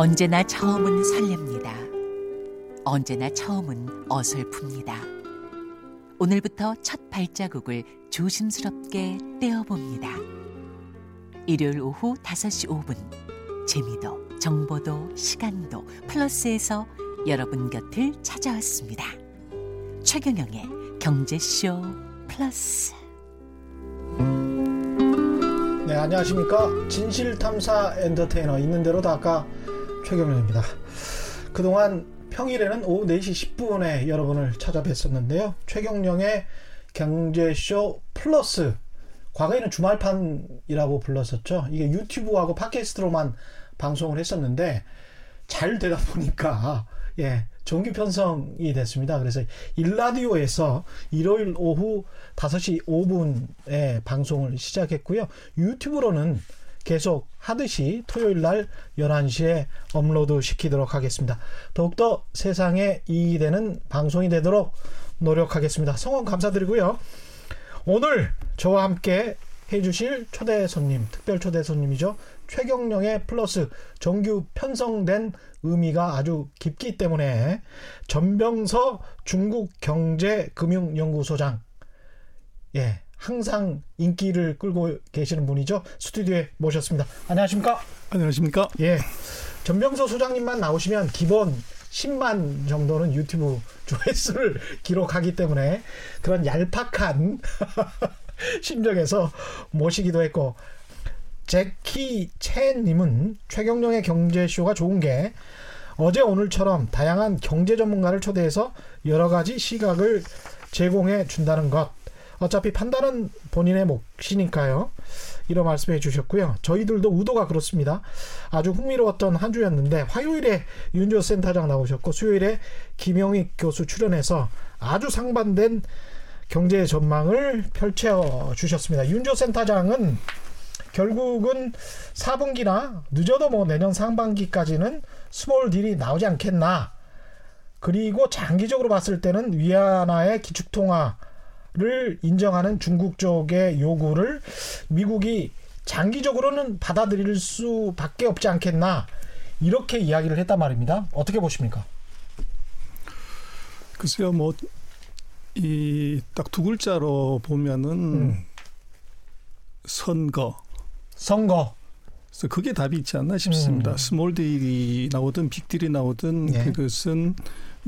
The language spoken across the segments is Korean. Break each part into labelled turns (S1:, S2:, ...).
S1: 언제나 처음은 설렙니다. 언제나 처음은 어설픕니다. 오늘부터 첫 발자국을 조심스럽게 떼어봅니다. 일요일 오후 5시 5분 재미도 정보도 시간도 플러스에서 여러분 곁을 찾아왔습니다. 최경영의 경제쇼 플러스
S2: 네, 안녕하십니까. 진실탐사 엔터테이너 있는 대로 다가 최경련입니다. 그동안 평일에는 오후 4시 10분에 여러분을 찾아뵀었는데요. 최경령의 경제쇼 플러스 과거에는 주말판이라고 불렀었죠. 이게 유튜브하고 팟캐스트로만 방송을 했었는데 잘 되다 보니까 예 정규 편성이 됐습니다. 그래서 일라디오에서 일요일 오후 5시 5분에 방송을 시작했고요. 유튜브로는 계속 하듯이 토요일 날 11시에 업로드 시키도록 하겠습니다. 더욱더 세상에 이익이 되는 방송이 되도록 노력하겠습니다. 성원 감사드리고요. 오늘 저와 함께 해주실 초대 손님, 특별 초대 손님이죠. 최경령의 플러스 정규 편성된 의미가 아주 깊기 때문에 전병서 중국경제금융연구소장, 예, 항상 인기를 끌고 계시는 분이죠. 스튜디오에 모셨습니다. 안녕하십니까?
S3: 안녕하십니까?
S2: 예. 전병서 소장님만 나오시면 기본 10만 정도는 유튜브 조회수를 기록하기 때문에 그런 얄팍한 심정에서 모시기도 했고 제키 첸님은 최경령의 경제쇼가 좋은 게 어제 오늘처럼 다양한 경제 전문가를 초대해서 여러 가지 시각을 제공해 준다는 것. 어차피 판단은 본인의 몫이니까요. 이런 말씀해 주셨고요. 저희들도 의도가 그렇습니다. 아주 흥미로웠던 한 주였는데 화요일에 윤조 센터장 나오셨고 수요일에 김영익 교수 출연해서 아주 상반된 경제 전망을 펼쳐 주셨습니다. 윤조 센터장은 결국은 4분기나 늦어도 뭐 내년 상반기까지는 small deal이 나오지 않겠나. 그리고 장기적으로 봤을 때는 위안화의 기축통화 를 인정하는 중국 쪽의 요구를 미국이 장기적으로는 받아들일 수밖에 없지 않겠나. 이렇게 이야기를 했단 말입니다. 어떻게 보십니까?
S3: 글쎄요, 뭐, 이, 딱 두 글자로 보면은, 음. 선거.
S2: 선거.
S3: 그래서 그게 답이 있지 않나 싶습니다. 음. small deal이 나오든 big deal이 나오든 예. 그것은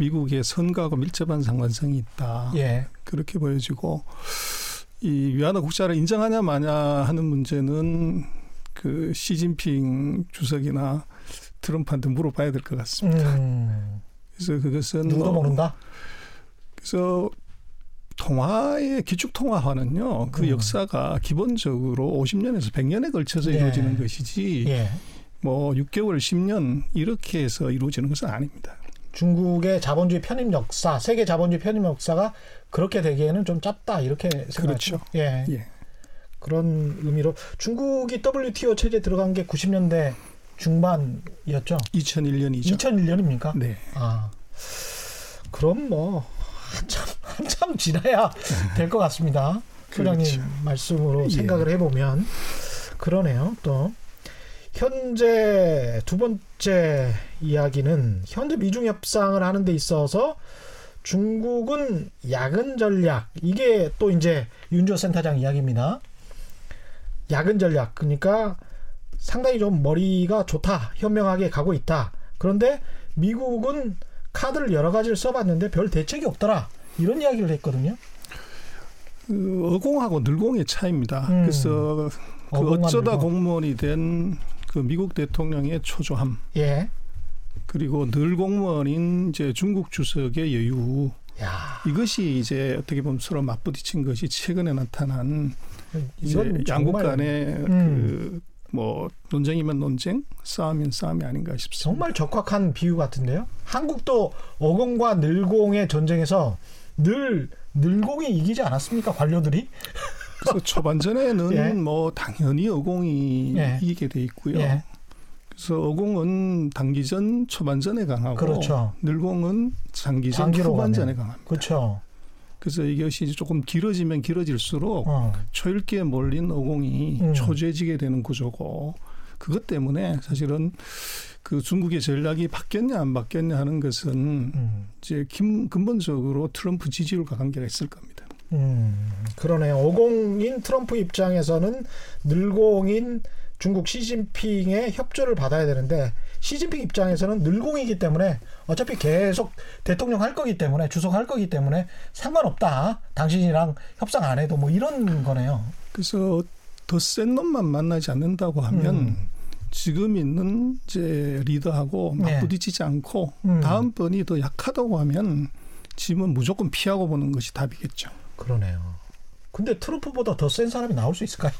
S3: 미국의 선거하고 밀접한 상관성이 있다. 예. 그렇게 보여지고 이 위안화 국제화를 인정하냐 마냐 하는 문제는 그 시진핑 주석이나 트럼프한테 물어봐야 될 것 같습니다. 음. 그래서 그것은
S2: 누구도 뭐, 모른다.
S3: 그래서 통화의 기축 통화화는요. 그 음. 역사가 기본적으로 50년에서 100년에 걸쳐서 네. 이루어지는 것이지 예. 뭐 6개월, 10년 이렇게 해서 이루어지는 것은 아닙니다.
S2: 중국의 자본주의 편입 역사, 세계 자본주의 편입 역사가 그렇게 되기에는 좀 짧다 이렇게 생각하죠.
S3: 그렇죠. 예. 예.
S2: 그런 의미로 중국이 WTO 체제 들어간 게 90년대 중반이었죠.
S3: 2001년이죠.
S2: 2001년입니까?
S3: 네.
S2: 아. 그럼 뭐 한참 한참 지나야 될 것 같습니다. 소장님 그렇죠. 말씀으로 예. 생각을 해보면 그러네요. 또 현재 두 번째 이야기는 현재 미중 협상을 하는 데 있어서 중국은 야근 전략 이게 또 이제 윤조 센터장 이야기입니다. 야근 전략 그러니까 상당히 좀 머리가 좋다 현명하게 가고 있다. 그런데 미국은 카드를 여러 가지를 써봤는데 별 대책이 없더라. 이런 이야기를 했거든요.
S3: 그 어공하고 늘공의 차이입니다. 음. 그래서 그 어쩌다 늘공. 공무원이 된 그 미국 대통령의 초조함. 예. 그리고 늘 공무원인 이제 중국 주석의 여유. 야. 이것이 이제 어떻게 보면 서로 맞부딪힌 것이 최근에 나타난 이제 양국 간의 음. 그뭐 논쟁이면 논쟁, 싸움이면 싸움이 아닌가 싶습니다.
S2: 정말 적확한 비유 같은데요. 한국도 어공과 늘공의 전쟁에서 늘 늘공이 이기지 않았습니까? 관료들이?
S3: 그래서 초반전에는 예. 뭐 당연히 어공이 예. 이기게 돼 있고요. 예. 그래서 어공은 단기전 초반전에 강하고 그렇죠. 늘공은 장기전 후반전에 강합니다.
S2: 그렇죠.
S3: 그래서 이것이 조금 길어지면 길어질수록 어. 초읽기에 몰린 어공이 음. 초조해지게 되는 구조고 그것 때문에 사실은 그 중국의 전략이 바뀌었냐 안 바뀌었냐 하는 것은 음. 이제 김, 근본적으로 트럼프 지지율과 관계가 있을 겁니다.
S2: 음, 그러네요. 오공인 트럼프 입장에서는 늘공인 중국 시진핑의 협조를 받아야 되는데 시진핑 입장에서는 늘공이기 때문에 어차피 계속 대통령 할 거기 때문에 주석할 거기 때문에 상관없다. 당신이랑 협상 안 해도 뭐 이런 거네요.
S3: 그래서 더 센 놈만 만나지 않는다고 하면 음. 지금 있는 이제 리더하고 네. 맞부딪히지 네. 않고 음. 다음번이 더 약하다고 하면 지금은 무조건 피하고 보는 것이 답이겠죠.
S2: 그러네요. 근데 트럼프보다 더 센 사람이 나올 수 있을까요?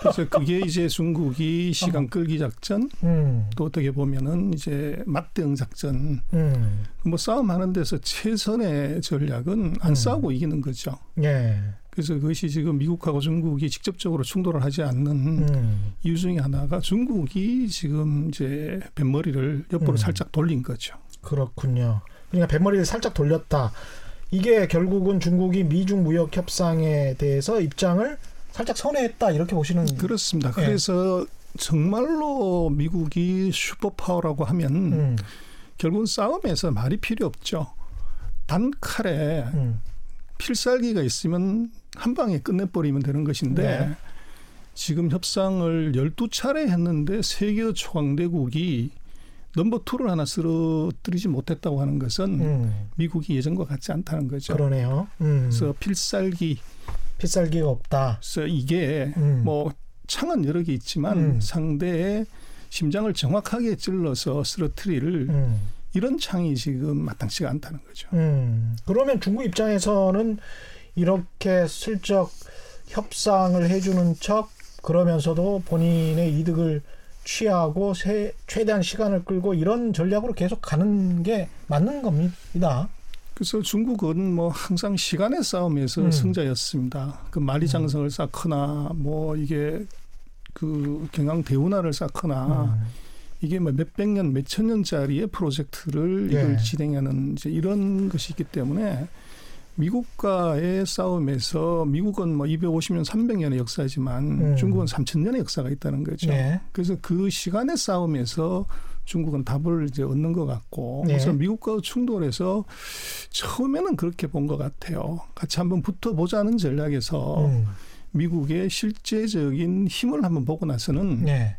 S3: 그래서 그게 이제 중국이 시간 끌기 작전, 음. 또 어떻게 보면은 이제 맞대응 작전, 음. 뭐 싸움하는 데서 최선의 전략은 안 음. 싸우고 이기는 거죠. 예. 그래서 그것이 지금 미국하고 중국이 직접적으로 충돌을 하지 않는 음. 이유 중에 하나가 중국이 지금 이제 뱃머리를 옆으로 음. 살짝 돌린 거죠.
S2: 그렇군요. 그러니까 뱃머리를 살짝 돌렸다. 이게 결국은 중국이 미중 무역 협상에 대해서 입장을 살짝 선회했다 이렇게 보시는
S3: 그렇습니다. 예. 그래서 정말로 미국이 superpower라고 하면 음. 결국은 싸움에서 말이 필요 없죠. 단칼에 음. 필살기가 있으면 한 방에 끝내버리면 되는 것인데 네. 지금 협상을 12차례 했는데 세계 초강대국이 넘버 투를 하나 쓰러뜨리지 못했다고 하는 것은 음. 미국이 예전과 같지 않다는 거죠.
S2: 그러네요.
S3: 음. 그래서 필살기
S2: 필살기가 없다.
S3: 그래서 이게 음. 뭐 창은 여러 개 있지만 음. 상대의 심장을 정확하게 찔러서 쓰러뜨릴 음. 이런 창이 지금 마땅치가 않다는 거죠.
S2: 음. 그러면 중국 입장에서는 이렇게 슬쩍 협상을 해주는 척 그러면서도 본인의 이득을 취하고 세, 최대한 시간을 끌고 이런 전략으로 계속 가는 게 맞는 겁니다.
S3: 그래서 중국은 뭐 항상 시간의 싸움에서 음. 승자였습니다. 그 만리장성을 음. 쌓거나 뭐 이게 그 경양 대운하를 쌓거나 음. 이게 뭐 몇백 년, 몇천 년짜리의 프로젝트를 이걸 예. 진행하는 이제 이런 것이 있기 때문에 미국과의 싸움에서 미국은 뭐 250년, 300년의 역사지만 음. 중국은 3천년의 역사가 있다는 거죠. 네. 그래서 그 시간의 싸움에서 중국은 답을 이제 얻는 것 같고 네. 그래서 미국과 충돌해서 처음에는 그렇게 본 것 같아요. 같이 한번 붙어보자는 전략에서 음. 미국의 실제적인 힘을 한번 보고 나서는 네.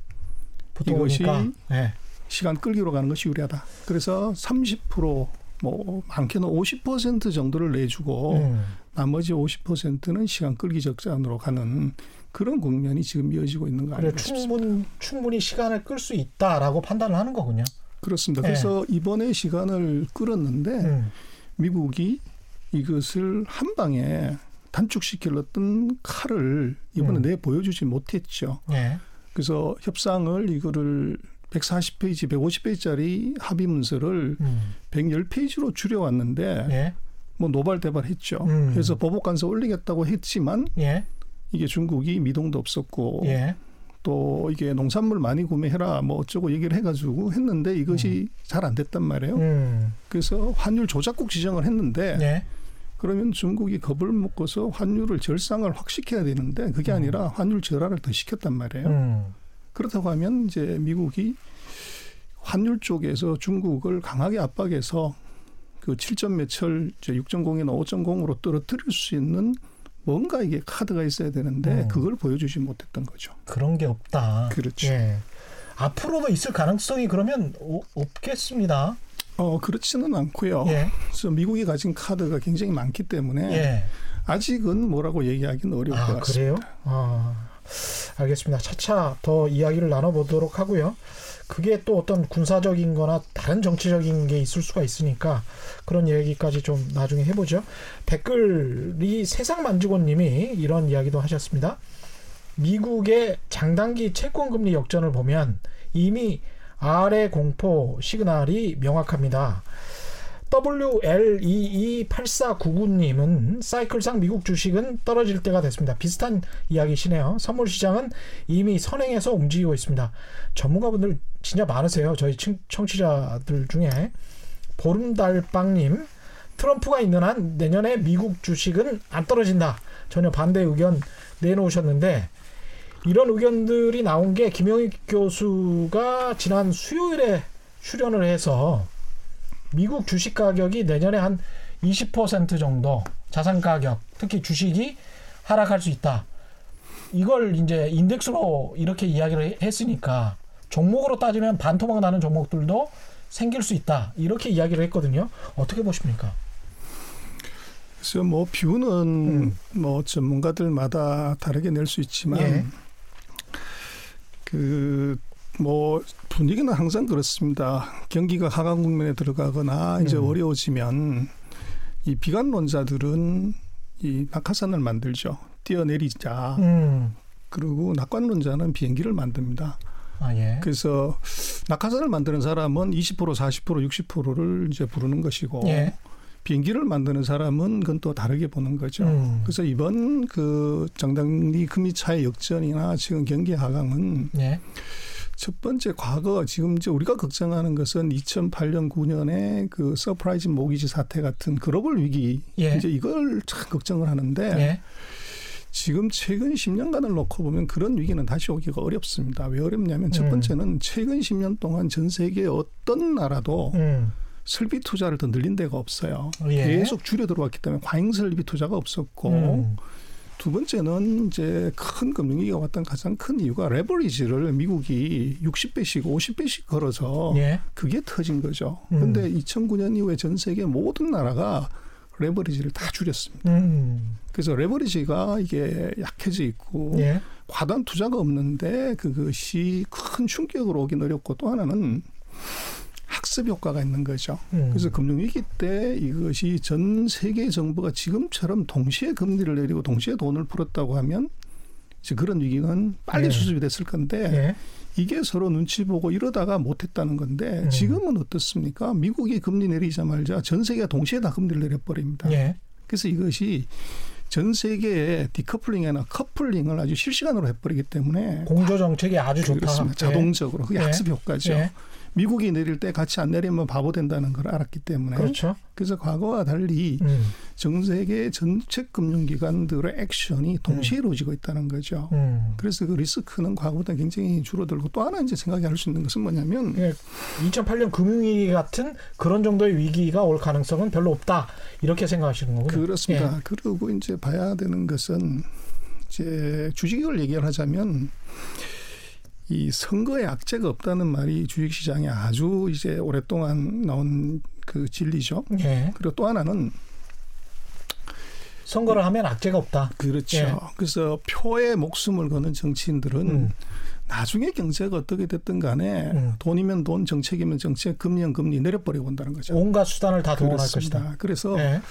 S3: 이것이 네. 시간 끌기로 가는 것이 유리하다. 그래서 30% 뭐 많게는 50% 정도를 내주고 음. 나머지 50%는 시간 끌기 적자으로 가는 그런 국면이 지금 이어지고 있는 거 아니겠습니까?
S2: 충분 충분히 시간을 끌 수 있다라고 판단을 하는 거군요.
S3: 그렇습니다. 그래서 네. 이번에 시간을 끌었는데 음. 미국이 이것을 한 방에 단축시킬었던 칼을 이번에 음. 내 보여주지 못했죠. 네. 그래서 협상을 이거를 140페이지, 150페이지짜리 합의 문서를 음. 110페이지로 줄여왔는데 예. 뭐 노발대발했죠. 음. 그래서 보복관서 올리겠다고 했지만 예. 이게 중국이 미동도 없었고 예. 또 이게 농산물 많이 구매해라 뭐 어쩌고 얘기를 해가지고 했는데 이것이 음. 잘안 됐단 말이에요. 음. 그래서 환율 조작국 지정을 했는데 예. 그러면 중국이 겁을 먹고서 환율을 절상을 확 시켜야 되는데 그게 음. 아니라 환율 절하를 더 시켰단 말이에요. 음. 그렇다고 하면 이제 미국이 환율 쪽에서 중국을 강하게 압박해서 그 7점 몇철 이제 6.0이나 5.0으로 떨어뜨릴 수 있는 뭔가 이게 카드가 있어야 되는데 음. 그걸 보여주지 못했던 거죠.
S2: 그런 게 없다.
S3: 그렇죠. 예.
S2: 앞으로도 있을 가능성이 그러면 오, 없겠습니다.
S3: 어 그렇지는 않고요. 예. 그래서 미국이 가진 카드가 굉장히 많기 때문에 예. 아직은 뭐라고 얘기하기는 어려울 아, 것 같습니다.
S2: 그래요? 아. 알겠습니다. 차차 더 이야기를 나눠보도록 하고요. 그게 또 어떤 군사적인 거나 다른 정치적인 게 있을 수가 있으니까 그런 얘기까지 좀 나중에 해보죠. 댓글이 세상만주고님이 이런 이야기도 하셨습니다. 미국의 장단기 채권금리 역전을 보면 이미 아래 공포 시그널이 명확합니다. WLEE8499님은 사이클상 미국 주식은 떨어질 때가 됐습니다. 비슷한 이야기시네요. 선물 시장은 이미 선행해서 움직이고 있습니다. 전문가분들 진짜 많으세요. 저희 청취자들 중에 보름달빵님 트럼프가 있는 한 내년에 미국 주식은 안 떨어진다. 전혀 반대 의견 내놓으셨는데 이런 의견들이 나온 게 김영익 교수가 지난 수요일에 출연을 해서 미국 주식 가격이 내년에 한 20% 정도 자산 가격, 특히 주식이 하락할 수 있다. 이걸 이제 인덱스로 이렇게 이야기를 했으니까 종목으로 따지면 반토막 나는 종목들도 생길 수 있다. 이렇게 이야기를 했거든요. 어떻게 보십니까?
S3: 그래서 뭐 뷰는 음. 뭐 전문가들마다 다르게 낼 수 있지만 예. 그 뭐 분위기는 항상 그렇습니다. 경기가 하강 국면에 들어가거나 이제 음. 어려워지면 이 비관론자들은 이 낙하산을 만들죠. 뛰어내리자. 음. 그리고 낙관론자는 비행기를 만듭니다. 아, 예. 그래서 낙하산을 만드는 사람은 20% 40% 60%를 이제 부르는 것이고 예. 비행기를 만드는 사람은 그건 또 다르게 보는 거죠. 음. 그래서 이번 그 장단기 금리 차의 역전이나 지금 경기 하강은 예. 첫 번째 과거 지금 이제 우리가 걱정하는 것은 2008년 9년에 그 서프라이즈 모기지 사태 같은 글로벌 위기 예. 이제 이걸 참 걱정을 하는데 예. 지금 최근 10년간을 놓고 보면 그런 위기는 다시 오기가 어렵습니다. 왜 어렵냐면 첫 음. 번째는 최근 10년 동안 전 세계 어떤 나라도 음. 설비 투자를 더 늘린 데가 없어요. 예. 계속 줄여 들어왔기 때문에 과잉 설비 투자가 없었고 음. 두 번째는 이제 큰 금융위기가 왔던 가장 큰 이유가 레버리지를 미국이 60배씩 50배씩 걸어서 예. 그게 터진 거죠. 음. 2009년 이후에 전 세계 모든 나라가 레버리지를 다 줄였습니다. 음. 그래서 레버리지가 이게 약해져 있고 예. 과단 투자가 없는데 그것이 큰 충격으로 오긴 어렵고 또 하나는 학습 효과가 있는 거죠. 음. 그래서 금융위기 때 이것이 전 세계 정부가 지금처럼 동시에 금리를 내리고 동시에 돈을 풀었다고 하면 이제 그런 위기는 빨리 예. 수습이 됐을 건데 예. 이게 서로 눈치 보고 이러다가 못했다는 건데 음. 지금은 어떻습니까? 미국이 금리 내리자마자 전 세계가 동시에 다 금리를 내려버립니다. 예. 그래서 이것이 전 세계의 디커플링이나 커플링을 아주 실시간으로 해버리기 때문에
S2: 공조 정책이 아주 좋다.
S3: 그렇습니다. 자동적으로 그게 예. 학습 효과죠. 예. 미국이 내릴 때 같이 안 내리면 바보 된다는 걸 알았기 때문에 그렇죠. 그래서 과거와 달리 음. 전 세계 전체 금융기관들의 액션이 동시에 음. 이루어지고 있다는 거죠. 음. 그래서 그 리스크는 과거보다 굉장히 줄어들고 또 하나 이제 생각이 할 수 있는 것은 뭐냐면 예,
S2: 2008년 금융위기 같은 그런 정도의 위기가 올 가능성은 별로 없다 이렇게 생각하시는 거군요.
S3: 그렇습니다. 예. 그리고 이제 봐야 되는 것은 이제 주식을 얘기를 하자면 이 선거에 악재가 없다는 말이 주식시장에 아주 이제 오랫동안 나온 그 진리죠. 예. 그리고 또 하나는
S2: 선거를 하면 악재가 없다.
S3: 그렇죠. 예. 그래서 표에 목숨을 거는 정치인들은 음. 나중에 경제가 어떻게 됐든 간에 음. 돈이면 돈, 정책이면 정책, 금리면 금리 내려버리고 온다는 거죠.
S2: 온갖 수단을 다 동원할 것이다.
S3: 그래서 예.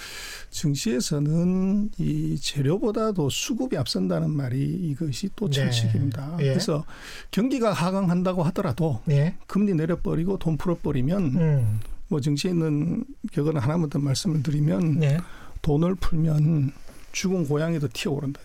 S3: 증시에서는 이 재료보다도 수급이 앞선다는 말이 이것이 또 철칙입니다. 네. 예. 그래서 경기가 하강한다고 하더라도 예. 금리 내려버리고 돈 풀어버리면 음. 뭐 증시에 있는 격언 하나만 더 말씀을 드리면 예. 돈을 풀면 죽은 고양이도 튀어오른다.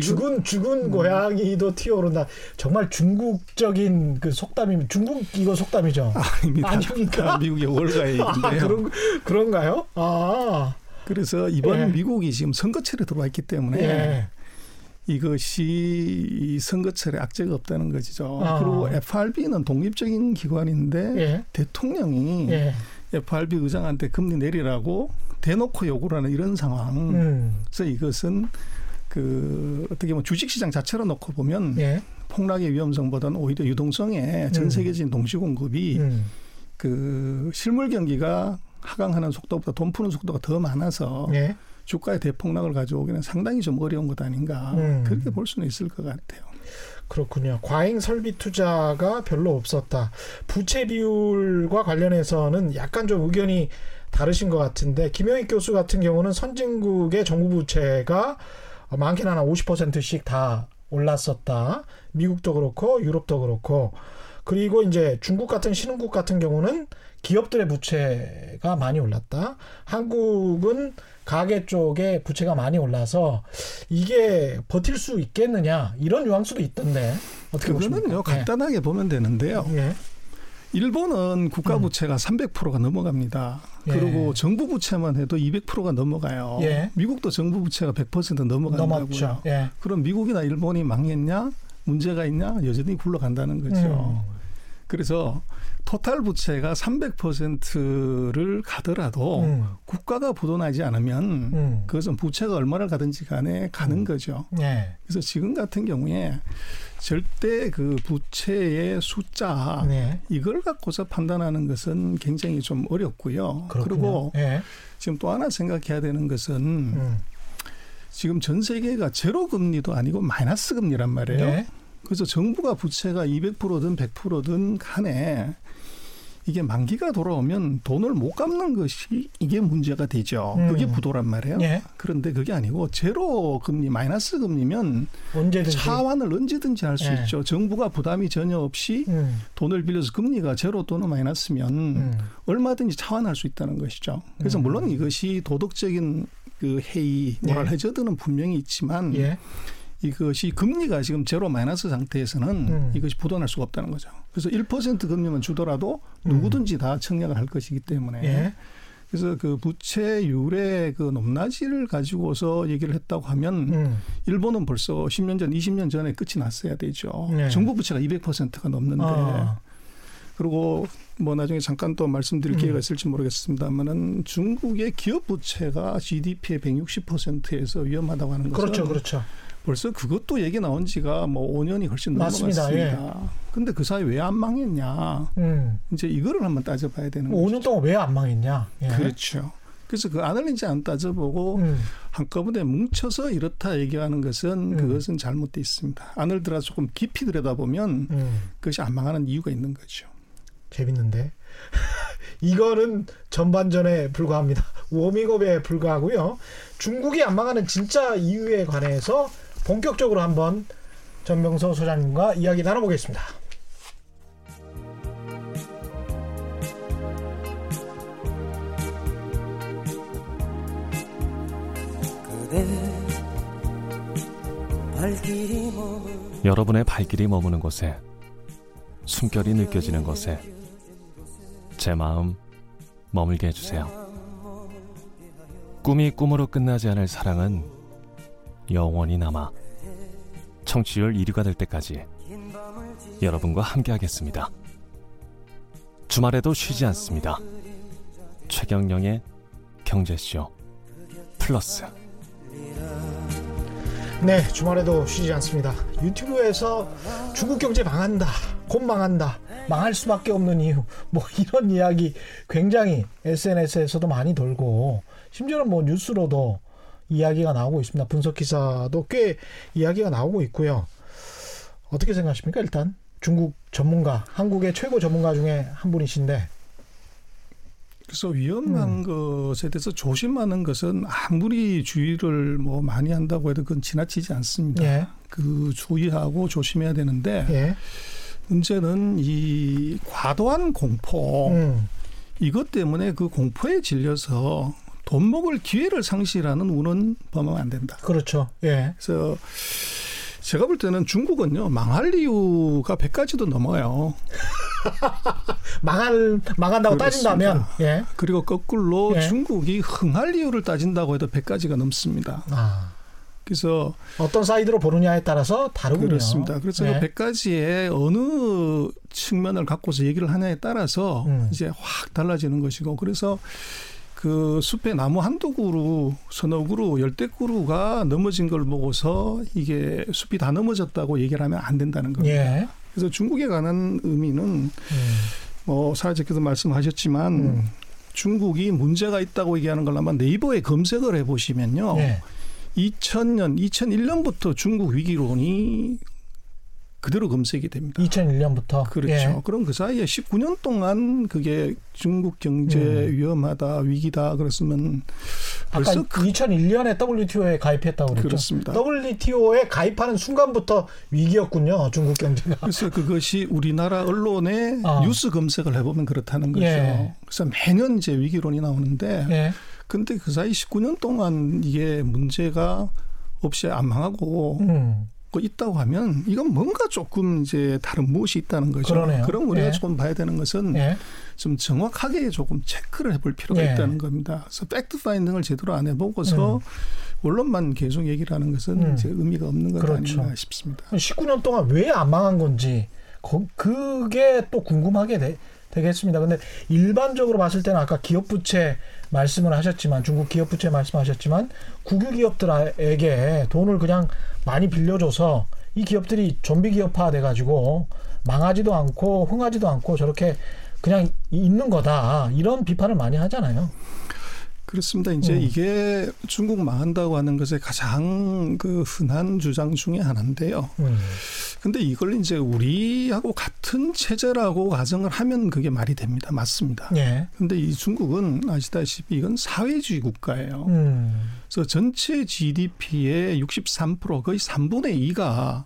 S2: 죽은 죽은 음. 고양이도 튀어오른다. 정말 중국적인 그 속담이면 중국 이거 속담이죠.
S3: 아닙니다.
S2: 아닙니까?
S3: 미국의 월가의 아,
S2: 그런 그런가요? 아.
S3: 그래서 이번 예. 미국이 지금 선거철에 들어와 있기 때문에 예. 이것이 선거철에 악재가 없다는 것이죠. 아. 그리고 FRB는 독립적인 기관인데 예. 대통령이 예. FRB 의장한테 금리 내리라고 대놓고 요구를 하는 이런 상황. 음. 그래서 이것은 그 어떻게 보면 주식 시장 자체로 놓고 보면 예. 폭락의 위험성보다는 오히려 유동성에 전 음. 세계적인 동시 공급이 음. 그 실물 경기가 하강하는 속도보다 돈 푸는 속도가 더 많아서 예. 주가의 대폭락을 가져오기는 상당히 좀 어려운 것 아닌가 음. 그렇게 볼 수는 있을 것 같아요.
S2: 그렇군요. 과잉 설비 투자가 별로 없었다. 부채 비율과 관련해서는 약간 좀 의견이 다르신 것 같은데 김영익 교수 같은 경우는 선진국의 정부 부채가 많게는 한 50%씩 다 올랐었다. 미국도 그렇고 유럽도 그렇고 그리고 이제 중국 같은 신흥국 같은 경우는 기업들의 부채가 많이 올랐다. 한국은 가계 쪽에 부채가 많이 올라서 이게 버틸 수 있겠느냐 이런 뉘앙스도 있던데
S3: 어떻게 그거는요 간단하게 네. 보면 되는데요. 네. 일본은 국가 음. 부채가 음. 300%가 넘어갑니다. 예. 그리고 정부 부채만 해도 200%가 넘어가요. 예. 미국도 정부 부채가 100% 넘어간다고요. 예. 그럼 미국이나 일본이 망했냐? 문제가 있냐? 여전히 굴러간다는 거죠. 음. 그래서 토탈 부채가 300%를 가더라도 음. 국가가 부도나지 않으면 음. 그것은 부채가 얼마를 가든지 간에 가는 음. 거죠. 네. 그래서 지금 같은 경우에 절대 그 부채의 숫자 네. 이걸 갖고서 판단하는 것은 굉장히 좀 어렵고요. 그렇군요. 그리고 네. 지금 또 하나 생각해야 되는 것은 음. 지금 전 세계가 제로 금리도 아니고 마이너스 금리란 말이에요. 네. 그래서 정부가 부채가 200%든 100%든 간에 이게 만기가 돌아오면 돈을 못 갚는 것이 이게 문제가 되죠. 음. 그게 부도란 말이에요. 예. 그런데 그게 아니고 제로 금리, 마이너스 금리면 언제든지. 차환을 언제든지 할수 예. 있죠. 정부가 부담이 전혀 없이 음. 돈을 빌려서 금리가 제로 또는 마이너스면 음. 얼마든지 차환할 수 있다는 것이죠. 그래서 음. 물론 이것이 도덕적인 그 해이, 모랄 예. 해저드는 분명히 있지만 예. 이것이 금리가 지금 제로 마이너스 상태에서는 음. 이것이 부도날 수가 없다는 거죠. 그래서 1% 금리만 주더라도 누구든지 다 청약을 할 것이기 때문에 예. 그래서 그 부채율의 그 높낮이를 가지고서 얘기를 했다고 하면 음. 일본은 벌써 10년 전, 20년 전에 끝이 났어야 되죠. 예. 정부 부채가 200%가 넘는데 아. 그리고 뭐 나중에 잠깐 또 말씀드릴 음. 기회가 있을지 모르겠습니다만은 중국의 기업 부채가 GDP의 160%에서 위험하다고 하는 것은
S2: 그렇죠, 그렇죠.
S3: 벌써 그것도 얘기 나온 지가 뭐 5년이 훨씬 넘어갔습니다. 예. 근데 그 사이 왜 안 망했냐. 음. 이제 이거를 한번 따져봐야 되는
S2: 5년 거죠. 동안 왜 안 망했냐.
S3: 예. 그렇죠. 그래서 그 안을린지 안 따져보고 음. 한꺼번에 뭉쳐서 이렇다 얘기하는 것은 음. 그것은 잘못돼 있습니다. 안을 들어 조금 깊이 들여다보면 음. 그것이 안 망하는 이유가 있는 거죠.
S2: 재밌는데 이거는 전반전에 불과합니다. 워밍업에 불과하고요. 중국이 안 망하는 진짜 이유에 관해서 본격적으로 한번 전명서 소장님과 이야기 나눠보겠습니다.
S4: 여러분의 발길이 머무는 곳에 숨결이 느껴지는 곳에 제 마음 머물게 해주세요. 꿈이 꿈으로 끝나지 않을 사랑은 영원히 남아 청취율 1위가 될 때까지 여러분과 함께하겠습니다. 주말에도 쉬지 않습니다. 최경영의 경제쇼 플러스
S2: 네, 주말에도 쉬지 않습니다. 유튜브에서 중국 경제 망한다, 곧 망한다, 망할 수밖에 없는 이유, 뭐 이런 이야기 굉장히 SNS에서도 많이 돌고, 심지어는 뭐 뉴스로도 이야기가 나오고 있습니다. 분석 기사도 꽤 이야기가 나오고 있고요. 어떻게 생각하십니까? 일단 중국 전문가, 한국의 최고 전문가 중에 한 분이신데.
S3: 그래서 위험한 음. 것에 대해서 조심하는 것은 아무리 주의를 뭐 많이 한다고 해도 그건 지나치지 않습니다. 예. 그 주의하고 조심해야 되는데 예. 문제는 이 과도한 공포 음. 이것 때문에 그 공포에 질려서 돈 먹을 기회를 상실하는 운은 범하면 안 된다.
S2: 그렇죠. 예.
S3: 그래서 제가 볼 때는 중국은요 망할 이유가 100가지도 넘어요.
S2: 망할 망한다고 그렇습니다. 따진다면 예.
S3: 그리고 거꾸로 예. 중국이 흥할 이유를 따진다고 해도 100가지가 넘습니다. 아. 그래서
S2: 어떤 사이드로 보느냐에 따라서 다르군요.
S3: 그렇습니다. 그래서 네. 그 100가지의 어느 측면을 갖고서 얘기를 하냐에 따라서 음. 이제 확 달라지는 것이고 그래서 그 숲에 나무 한두 그루, 서너 그루, 열대 그루가 넘어진 걸 보고서 이게 숲이 다 넘어졌다고 얘기를 하면 안 된다는 겁니다. 예. 그래서 중국에 관한 의미는 음. 뭐 사회자께서 말씀하셨지만 음. 중국이 문제가 있다고 얘기하는 걸 아마 네이버에 검색을 해보시면요. 예. 2000년, 2001년부터 중국 위기론이 그대로 검색이 됩니다.
S2: 2001년부터
S3: 그렇죠. 예. 그럼 그 사이에 19년 동안 그게 중국 경제 음. 위험하다 위기다 그랬으면
S2: 벌써 아까 2001년에 WTO에 가입했다고 그랬죠.
S3: 그렇습니다.
S2: WTO에 가입하는 순간부터 위기였군요. 중국 경제가.
S3: 그래서 그것이 우리나라 언론의 어. 뉴스 검색을 해보면 그렇다는 거죠. 예. 그래서 매년 이제 위기론이 나오는데 예. 근데 그 사이 19년 동안 이게 문제가 없이 안 망하고 음. 받고 있다고 하면 이건 뭔가 조금 이제 다른 무엇이 있다는 거죠.
S2: 그러네요.
S3: 그럼 우리가
S2: 예.
S3: 조금 봐야 되는 것은
S2: 예.
S3: 좀 정확하게 조금 체크를 해볼 필요가
S2: 예.
S3: 있다는 겁니다. 그래서 팩트 파인딩을 제대로 안 해보고서
S2: 음.
S3: 원론만 계속 얘기를 하는 것은
S2: 음.
S3: 이제 의미가 없는 것
S2: 그렇죠.
S3: 아닌가 싶습니다.
S2: 19년 동안 왜 안 망한 건지 거- 그게 또 궁금하게 되, 되겠습니다. 근데 일반적으로 봤을 때는 아까 기업 부채 말씀을 하셨지만 중국 기업 부채 말씀하셨지만 국유 기업들에게 돈을 그냥 많이 빌려줘서 이 기업들이 좀비 기업화 돼 가지고 망하지도 않고 흥하지도 않고 저렇게 그냥 있는 거다 이런 비판을 많이 하잖아요.
S3: 그렇습니다. 이제
S2: 음.
S3: 이게 중국 망한다고 하는 것의 가장 그 흔한 주장 중에 하나인데요.
S2: 음.
S3: 근데 이걸 이제 우리하고 같은 체제라고 가정을 하면 그게 말이 됩니다. 맞습니다.
S2: 예.
S3: 근데 이 중국은 아시다시피 이건 사회주의 국가예요.
S2: 음.
S3: 그래서 전체 GDP의 63% 거의 3분의 2가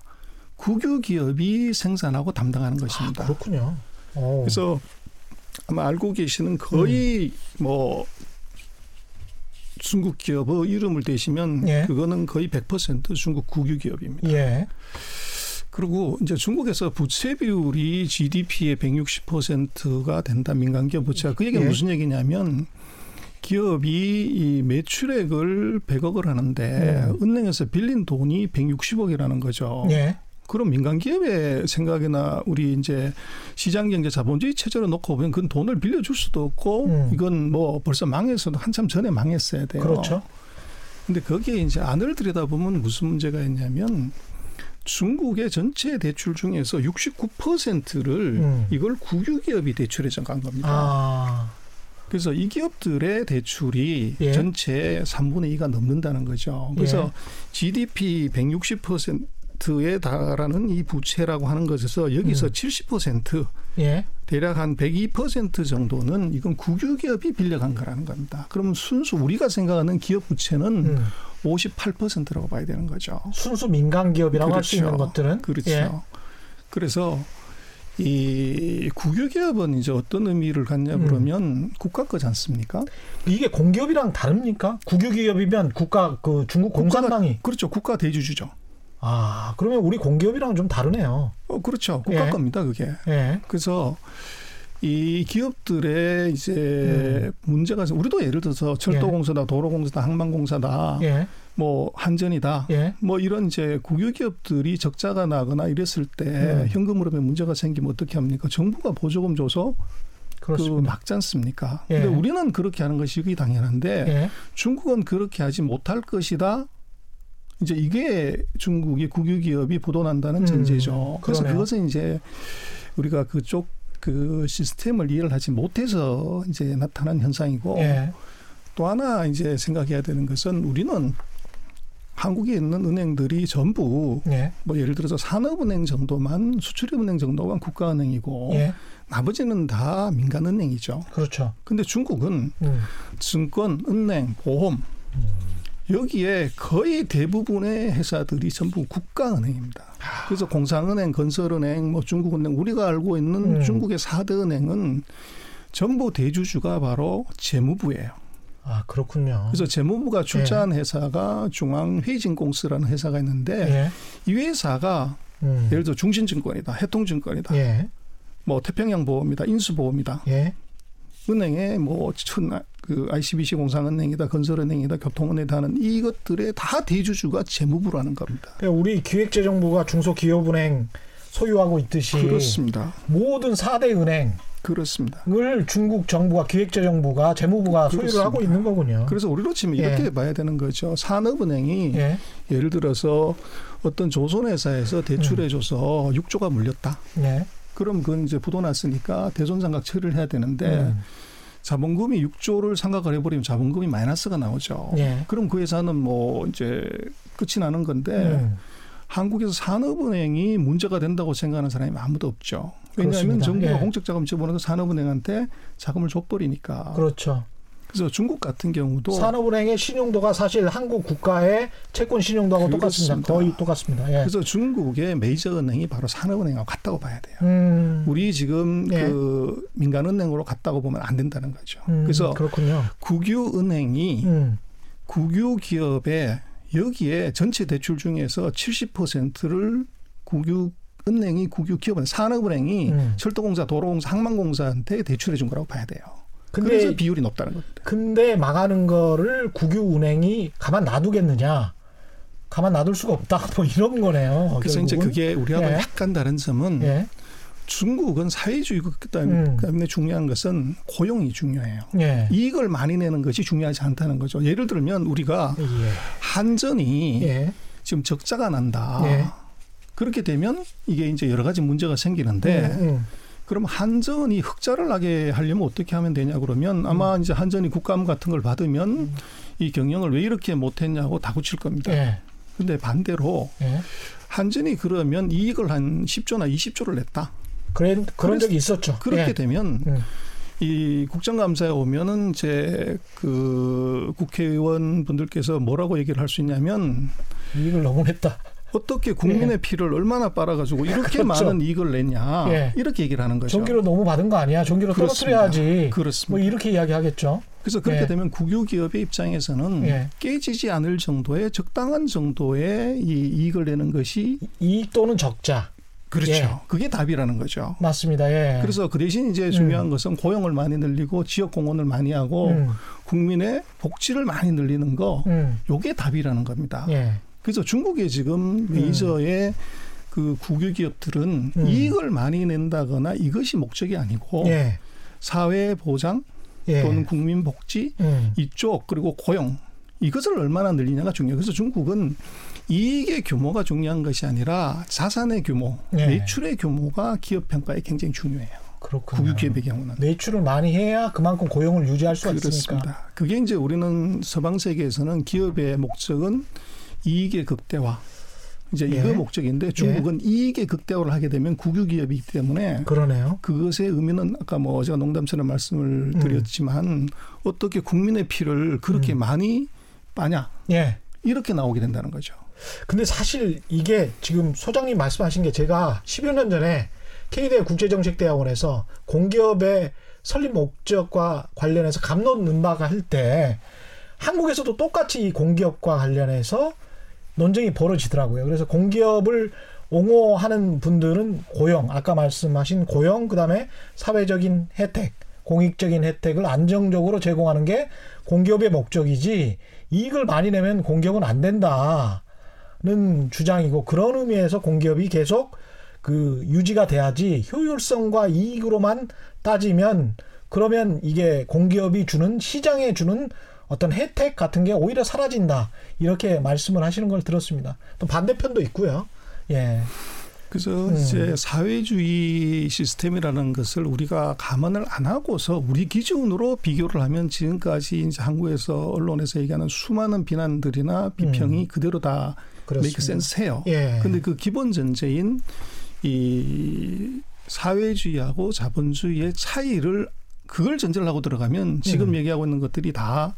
S3: 국유 기업이 생산하고 담당하는 것입니다.
S2: 아, 그렇군요. 오.
S3: 그래서 아마 알고 계시는 거의
S2: 음.
S3: 뭐 중국 기업의 이름을 대시면
S2: 예.
S3: 그거는 거의 100% 중국 국유 기업입니다.
S2: 예.
S3: 그리고 이제 중국에서 부채 비율이 GDP의 160%가 된다 민간 기업 부채가 그 얘기는
S2: 예.
S3: 무슨 얘기냐면 기업이 이 매출액을 100억을 하는데
S2: 음.
S3: 은행에서 빌린 돈이 160억이라는 거죠.
S2: 예.
S3: 그럼 민간 기업의 생각이나 우리 이제 시장 경제 자본주의 체제로 놓고 보면 그건 돈을 빌려줄 수도 없고
S2: 음.
S3: 이건 뭐 벌써 망해서도 한참 전에 망했어야 돼요.
S2: 그렇죠.
S3: 근데 거기에 이제 안을 들여다보면 무슨 문제가 있냐면 중국의 전체 대출 중에서 69%를
S2: 음.
S3: 이걸 국유 기업이 대출해 간 겁니다.
S2: 아.
S3: 그래서 이 기업들의 대출이
S2: 예.
S3: 전체 3분의 2가 넘는다는 거죠. 그래서
S2: 예.
S3: GDP 160%에 달하는 이 부채라고 하는 것에서 여기서
S2: 음.
S3: 70%
S2: 예.
S3: 대략 한 102% 정도는 이건 국유 기업이 빌려간 거라는 겁니다. 그러면 순수 우리가 생각하는 기업 부채는
S2: 음.
S3: 58%라고 봐야 되는 거죠.
S2: 순수 민간 기업이라고
S3: 그렇죠.
S2: 있는 것들은
S3: 그렇죠.
S2: 예.
S3: 그래서 이 국유 기업은 이제 어떤 의미를 갖냐
S2: 음.
S3: 그러면 국가 거지 않습니까?
S2: 이게 공기업이랑 다릅니까? 국유 기업이면 국가 그 중국 공산당이
S3: 그렇죠. 국가 대주주죠.
S2: 아 그러면 우리 공기업이랑 좀 다르네요.
S3: 어, 그렇죠. 국가
S2: 예.
S3: 겁니다, 그게.
S2: 예.
S3: 그래서 이 기업들의 이제
S2: 음.
S3: 문제가. 우리도 예를 들어서 철도공사다, 도로공사다, 항만공사다,
S2: 예.
S3: 뭐 한전이다,
S2: 예.
S3: 뭐 이런 이제 국유 기업들이 적자가 나거나 이랬을 때
S2: 음.
S3: 현금 흐름에 문제가 생기면 어떻게 합니까? 정부가 보조금 줘서 그
S2: 그렇습니다.
S3: 막지 않습니까?
S2: 예.
S3: 근데 우리는 그렇게 하는 것이 당연한데
S2: 예.
S3: 중국은 그렇게 하지 못할 것이다. 이제 이게 중국이 국유 기업이 보도난다는
S2: 음,
S3: 전제죠. 그래서. 그것은 이제 우리가 그쪽 그 시스템을 이해를 하지 못해서 이제 나타난 현상이고
S2: 예.
S3: 또 하나 이제 생각해야 되는 것은 우리는 한국에 있는 은행들이 전부
S2: 예.
S3: 뭐 예를 들어서 산업은행 정도만 수출입은행 정도만 국가은행이고
S2: 예.
S3: 나머지는 다 민간은행이죠.
S2: 그렇죠.
S3: 근데 중국은
S2: 음.
S3: 증권, 은행, 보험 여기에 거의 대부분의 회사들이 전부 국가은행입니다. 그래서 공상은행, 건설은행, 뭐 중국은행 우리가 알고 있는
S2: 음.
S3: 중국의 사대 은행은 전부 대주주가 바로 재무부예요.
S2: 아 그렇군요.
S3: 그래서 재무부가 출자한 회사가 중앙회진공司라는 회사가 있는데
S2: 예.
S3: 이 회사가
S2: 음.
S3: 예를 들어 중신증권이다, 해통증권이다,
S2: 예.
S3: 뭐 태평양보험이다, 인수보험이다,
S2: 예.
S3: 은행에 뭐그 ICBC 공상은행이다, 건설은행이다, 교통은행이다 하는 이것들의 다 대주주가 재무부라는 겁니다.
S2: 그러니까 우리 기획재정부가 중소기업은행 소유하고 있듯이
S3: 그렇습니다.
S2: 모든 4대 은행을
S3: 그렇습니다.
S2: 중국 정부가 기획재정부가 재무부가 소유를
S3: 그렇습니다.
S2: 하고 있는 거군요.
S3: 그래서 우리로 치면
S2: 예.
S3: 이렇게 봐야 되는 거죠. 산업은행이
S2: 예.
S3: 예를 들어서 어떤 조선회사에서 대출해줘서 6조가 물렸다.
S2: 예.
S3: 그럼 그건 이제 부도났으니까 대손상각 처리를 해야 되는데
S2: 음.
S3: 자본금이 6조를 상각을 해버리면 자본금이 마이너스가 나오죠.
S2: 예.
S3: 그럼 그 회사는 뭐 이제 끝이 나는 건데
S2: 음.
S3: 한국에서 산업은행이 문제가 된다고 생각하는 사람이 아무도 없죠. 왜냐하면
S2: 그렇습니다.
S3: 정부가
S2: 예.
S3: 공적 자금 집어넣어서 산업은행한테 자금을 줘버리니까.
S2: 그렇죠.
S3: 그래서 중국 같은 경우도
S2: 산업은행의 신용도가 사실 한국 국가의 채권 신용도하고 똑같습니다.
S3: 그렇습니다.
S2: 거의 똑같습니다. 예.
S3: 그래서 중국의 메이저 은행이 바로 산업은행하고 같다고 봐야 돼요.
S2: 음.
S3: 우리 지금
S2: 예.
S3: 그 민간은행으로 갔다고 보면 안 된다는 거죠.
S2: 음,
S3: 그래서
S2: 그렇군요.
S3: 국유은행이
S2: 음.
S3: 국유 기업의 여기에 전체 대출 중에서 70%를 국유 은행이 국유 기업은 산업은행이 음. 철도공사, 도로공사, 항만공사한테 대출해 준 거라고 봐야 돼요. 근데, 그래서 비율이 높다는 겁니다.
S2: 근데 망하는 거를 국유은행이 가만 놔두겠느냐? 가만 놔둘 수가 없다. 뭐 이런 거네요.
S3: 그래서 결국은. 이제 그게 우리하고 예. 약간 다른 점은 예. 중국은 사회주의 그다음에 음. 중요한 것은 고용이 중요해요. 예. 이익을 많이 내는 것이 중요하지 않다는 거죠. 예를 들면 우리가 예. 한전이 예. 지금 적자가 난다. 예. 그렇게 되면 이게 이제 여러 가지 문제가 생기는데 음, 음. 그럼 한전이 흑자를 나게 하려면 어떻게 하면 되냐 그러면 아마 음. 이제 한전이 국감 같은 걸 받으면 음. 이 경영을 왜 이렇게 못했냐고 다구칠 겁니다. 예. 근데 반대로 예. 한전이 그러면 이익을 한 10조나 20조를 냈다.
S2: 그런 그런 적이 있었죠.
S3: 그렇게 예. 되면 음. 이 국정감사에 오면은 제 그 국회의원 분들께서 뭐라고 얘기를 할 수 있냐면
S2: 이익을 너무 했다.
S3: 어떻게 국민의 예. 피를 얼마나 빨아가지고 이렇게 그렇죠. 많은 이익을 냈냐 예. 이렇게 얘기를 하는 거죠.
S2: 전기료 너무 받은 거 아니야? 전기료 떨어뜨려야지. 그렇습니다. 뭐 이렇게 이야기하겠죠.
S3: 그래서 그렇게 예. 되면 국유기업의 입장에서는 예. 깨지지 않을 정도의 적당한 정도의 이 이익을 내는 것이
S2: 이익 또는 적자.
S3: 그렇죠. 예. 그게 답이라는 거죠.
S2: 맞습니다. 예.
S3: 그래서 그 대신 이제 중요한 음. 것은 고용을 많이 늘리고 지역 공헌을 많이 하고 음. 국민의 복지를 많이 늘리는 거, 음. 요게 답이라는 겁니다. 예. 그래서 중국의 지금 메이저의 음. 그 국유 기업들은 음. 이익을 많이 낸다거나 이것이 목적이 아니고 예. 사회 보장 예. 또는 국민 복지 음. 이쪽 그리고 고용 이것을 얼마나 늘리냐가 중요해요. 그래서 중국은 이익의 규모가 중요한 것이 아니라 자산의 규모, 예. 매출의 규모가 기업 평가에 굉장히 중요해요.
S2: 그렇군요.
S3: 국유 기업의 경우는
S2: 매출을 많이 해야 그만큼 고용을 유지할 수 있으니까. 그렇습니다.
S3: 그게 이제 우리는 서방 세계에서는 기업의 목적은 이익의 극대화. 이제 예. 이거 목적인데 중국은 예. 이익의 극대화를 하게 되면 국유 기업이기 때문에
S2: 그러네요.
S3: 그것의 의미는 아까 뭐 제가 농담처럼 말씀을 음. 드렸지만 어떻게 국민의 피를 그렇게 음. 많이 빠냐? 예. 이렇게 나오게 된다는 거죠.
S2: 근데 사실 이게 지금 소장님 말씀하신 게 제가 10여 년 전에 K대 국제정책대학원에서 공기업의 설립 목적과 관련해서 감론는박을 할 때 한국에서도 똑같이 이 공기업과 관련해서 논쟁이 벌어지더라고요. 그래서 공기업을 옹호하는 분들은 고용, 아까 말씀하신 고용, 그다음에 사회적인 혜택, 공익적인 혜택을 안정적으로 제공하는 게 공기업의 목적이지 이익을 많이 내면 공기업은 안 된다는 주장이고 그런 의미에서 공기업이 계속 그 유지가 돼야지 효율성과 이익으로만 따지면 그러면 이게 공기업이 주는 시장에 주는 어떤 혜택 같은 게 오히려 사라진다. 이렇게 말씀을 하시는 걸 들었습니다. 또 반대편도 있고요. 예.
S3: 그래서 음. 이제 사회주의 시스템이라는 것을 우리가 감안을 안 하고서 우리 기준으로 비교를 하면 지금까지 이제 한국에서 언론에서 얘기하는 수많은 비난들이나 비평이 음. 그대로 다 메이크 센스해요. 예. 근데 그 기본 전제인 이 사회주의하고 자본주의의 차이를 그걸 전제를 하고 들어가면 지금 음. 얘기하고 있는 것들이 다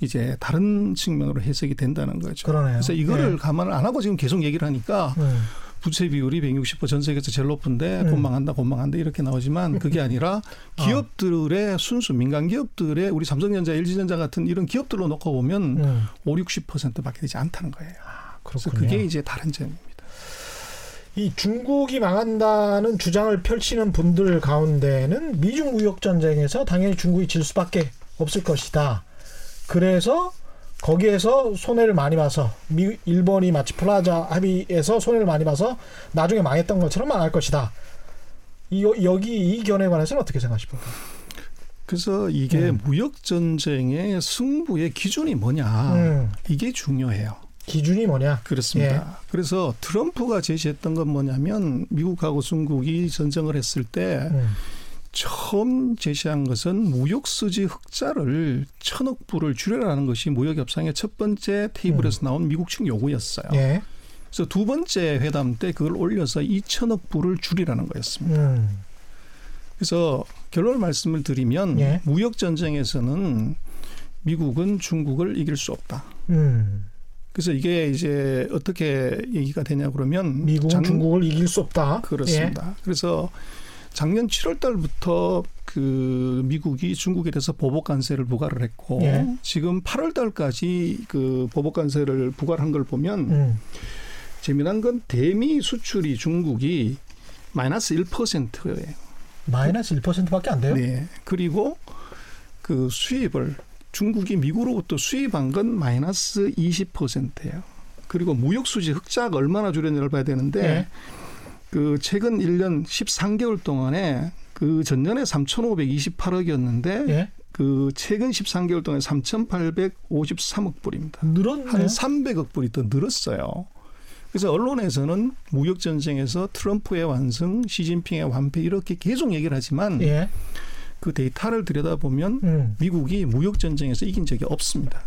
S3: 이제 다른 측면으로 해석이 된다는 거죠.
S2: 그러네요.
S3: 그래서 이거를 네. 감안을 안 하고 지금 계속 얘기를 하니까 음. 부채 비율이 160%전 세계에서 제일 높은데 음. 곤망한다, 곤망한다 이렇게 나오지만 그게 아니라 아. 기업들의 순수 민간 기업들의 우리 삼성전자, LG전자 같은 이런 기업들로 놓고 보면 음. 5, 60%밖에 되지 않다는 거예요. 아, 그래서 그게 이제 다른 점입니다.
S2: 이 중국이 망한다는 주장을 펼치는 분들 가운데는 미중 무역 전쟁에서 당연히 중국이 질 수밖에 없을 것이다. 그래서 거기에서 손해를 많이 봐서 미, 일본이 마치 플라자 합의에서 손해를 많이 봐서 나중에 망했던 것처럼 망할 것이다. 이, 여기 이 견해에 관해서는 어떻게 생각하십니까?
S3: 그래서 이게 음. 무역 전쟁의 승부의 기준이 뭐냐 음. 이게 중요해요.
S2: 기준이 뭐냐?
S3: 그렇습니다. 예. 그래서 트럼프가 제시했던 건 뭐냐면 미국하고 중국이 전쟁을 했을 때 음. 처음 제시한 것은 무역 수지 흑자를 천억 불을 줄여라는 것이 무역 협상의 첫 번째 테이블에서 음. 나온 미국 측 요구였어요. 예. 그래서 두 번째 회담 때 그걸 올려서 2천억 불을 줄이라는 거였습니다. 음. 그래서 결론 말씀을 드리면 예. 무역 전쟁에서는 미국은 중국을 이길 수 없다. 음. 그래서 이게 이제 어떻게 얘기가 되냐 그러면
S2: 미국은 장... 중국을 이길 수 없다.
S3: 그렇습니다. 예. 그래서 작년 7월 달부터 그 미국이 중국에 대해서 보복 관세를 부과를 했고 예. 지금 8월 달까지 그 보복 관세를 부과한 걸 보면 음. 재미난 건 대미 수출이 중국이 마이너스 1%예요.
S2: 마이너스 1%밖에 안 돼요?
S3: 네. 그리고 그 수입을 중국이 미국으로부터 수입한 건 마이너스 20%예요. 그리고 무역 수지 흑자가 얼마나 줄였냐를 봐야 되는데 네. 그 최근 1년 13개월 동안에 그 전년에 3,528억이었는데 네. 그 최근 13개월 동안에 3,853억 불입니다.
S2: 늘었네요.
S3: 한 300억 불이 더 늘었어요. 그래서 언론에서는 무역 전쟁에서 트럼프의 완승, 시진핑의 완패 이렇게 계속 얘기를 하지만 예. 그 데이터를 들여다보면 음. 미국이 무역 전쟁에서 이긴 적이 없습니다.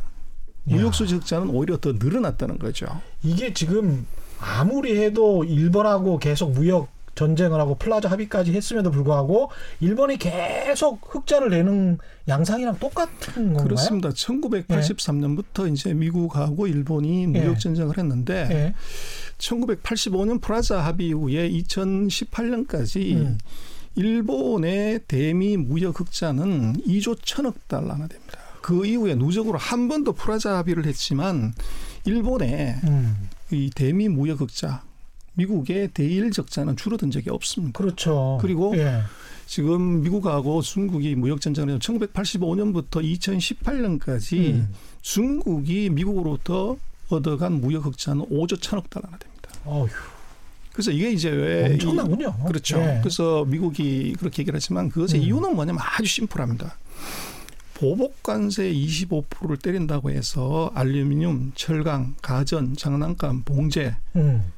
S3: 무역 수지 흑자는 오히려 더 늘어났다는 거죠.
S2: 이게 지금 아무리 해도 일본하고 계속 무역 전쟁을 하고 플라자 합의까지 했음에도 불구하고 일본이 계속 흑자를 내는 양상이랑 똑같은 건가요?
S3: 그렇습니다. 1983년부터 예. 이제 미국하고 일본이 무역 예. 전쟁을 했는데 예. 1985년 플라자 합의 이후에 2018년까지 음. 일본의 대미 무역 흑자는 2조 1천억 달러나 됩니다. 그 이후에 누적으로 한 번도 플라자 합의를 했지만 일본의 음. 이 대미 무역 흑자 미국의 대일 적자는 줄어든 적이 없습니다.
S2: 그렇죠.
S3: 그리고 예. 지금 미국하고 중국이 무역 전쟁을 해서 1985년부터 2018년까지 음. 중국이 미국으로부터 얻어간 무역 흑자는 5조 천억 달러나 됩니다. 어휴. 그래서 이게 이제 왜
S2: 엄청나군요.
S3: 이, 그렇죠. 예. 그래서 미국이 그렇게 얘기를 하지만 그것의 음. 이유는 뭐냐면 아주 심플합니다. 보복 관세 25%를 때린다고 해서 알루미늄, 철강, 가전, 장난감, 봉제 음.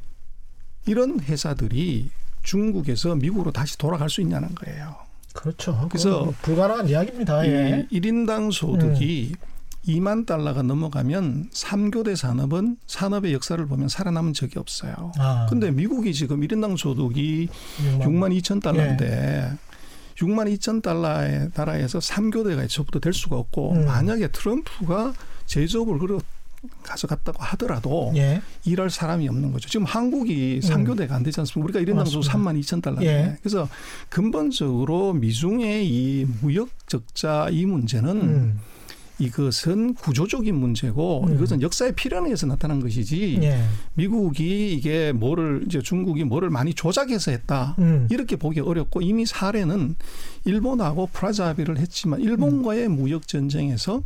S3: 이런 회사들이 중국에서 미국으로 다시 돌아갈 수 있냐는 거예요.
S2: 그렇죠. 그래서 불가능한 이야기입니다. 예.
S3: 1인당 소득이 음. 2만 달러가 넘어가면 3교대 산업은 산업의 역사를 보면 살아남은 적이 없어요. 아. 근데 미국이 지금 1인당 소득이 6만, 6만 2천 달러인데 예. 6만 2천 달러의 나라에서 3교대가 애초부터 될 수가 없고 음. 만약에 트럼프가 제조업을 그려 가져갔다고 하더라도 예. 일할 사람이 없는 거죠. 지금 한국이 음. 상교대가 안 되지 않습니까? 우리가 이런 당수 3만 2천 달러인데. 예. 그래서 근본적으로 미중의 이 무역 적자 이 문제는 음. 이것은 구조적인 문제고 음. 이것은 역사의 필연에 의해서 나타난 것이지 예. 미국이 이게 뭐를 이제 중국이 뭐를 많이 조작해서 했다 음. 이렇게 보기 어렵고 이미 사례는 일본하고 프라자 합의를 했지만 일본과의 음. 무역 전쟁에서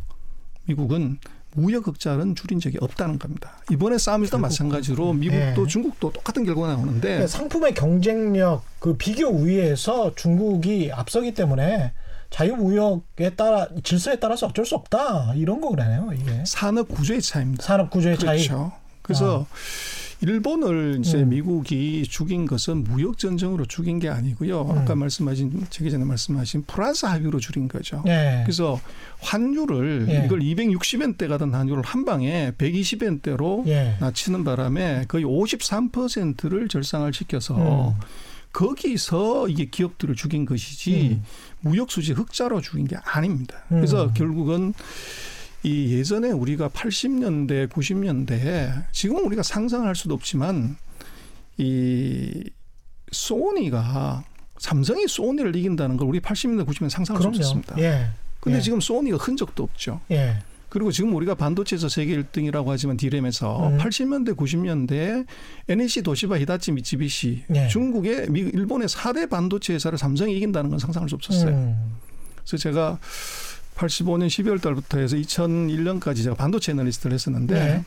S3: 미국은 무역 흑자는 줄인 적이 없다는 겁니다. 이번에 싸움에서도 마찬가지로 미국도 네. 중국도 똑같은 결과가 나오는데
S2: 네, 상품의 경쟁력 그 비교 우위에서 중국이 앞서기 때문에 자유무역에 따라 질서에 따라서 어쩔 수 없다 이런 거그래요 이게
S3: 산업 구조의 차이입니다.
S2: 산업 구조의
S3: 그렇죠.
S2: 차이.
S3: 그래서 어. 일본을 이제 음. 미국이 죽인 것은 무역 전쟁으로 죽인 게 아니고요. 음. 아까 말씀하신 제기 전에 말씀하신 프랑스 합의로 줄인 거죠. 예. 그래서 환율을 예. 이걸 260엔대 가던 환율을 한 방에 120엔대로 예. 낮추는 바람에 거의 53%를 절상을 시켜서 음. 거기서 이게 기업들을 죽인 것이지 음. 무역 수지 흑자로 죽인 게 아닙니다. 그래서 음. 결국은 이 예전에 우리가 80년대, 90년대에 지금 우리가 상상할 수도 없지만 이 소니가 삼성이 소니를 이긴다는 걸 우리 80년대, 90년대 상상할 그럼요. 수 없었습니다. 예. 근데 예. 지금 소니가 흔적도 없죠. 예. 그리고 지금 우리가 반도체에서 세계 1등이라고 하지만 디램에서 음. 80년대, 90년대에 NEC 도시바 히다치 미츠비시 예. 중국의 미 일본의 4대 반도체 회사를 삼성이 이긴다는 건 상상할 수 없었어요. 음. 그래서 제가 85년 12월 달부터 해서 2001년까지 제가 반도체 애널리스트를 했었는데 네.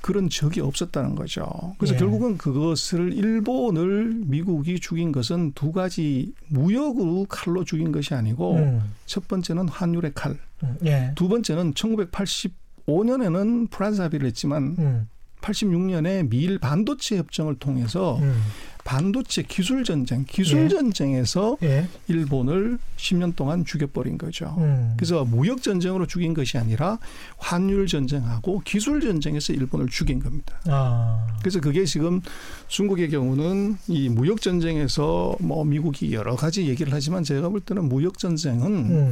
S3: 그런 적이 없었다는 거죠. 그래서 네. 결국은 그것을 일본을 미국이 죽인 것은 두 가지 무역으로 칼로 죽인 것이 아니고 음. 첫 번째는 환율의 칼, 음. 네. 두 번째는 1985년에는 프랑스 합의를 했지만 음. 86년에 미일 반도체 협정을 통해서 음. 반도체 기술 전쟁, 기술 예. 전쟁에서 예. 일본을 10년 동안 죽여버린 거죠. 음. 그래서 무역 전쟁으로 죽인 것이 아니라 환율 전쟁하고 기술 전쟁에서 일본을 죽인 겁니다. 아. 그래서 그게 지금 중국의 경우는 이 무역 전쟁에서 뭐 미국이 여러 가지 얘기를 하지만 제가 볼 때는 무역 전쟁은 음.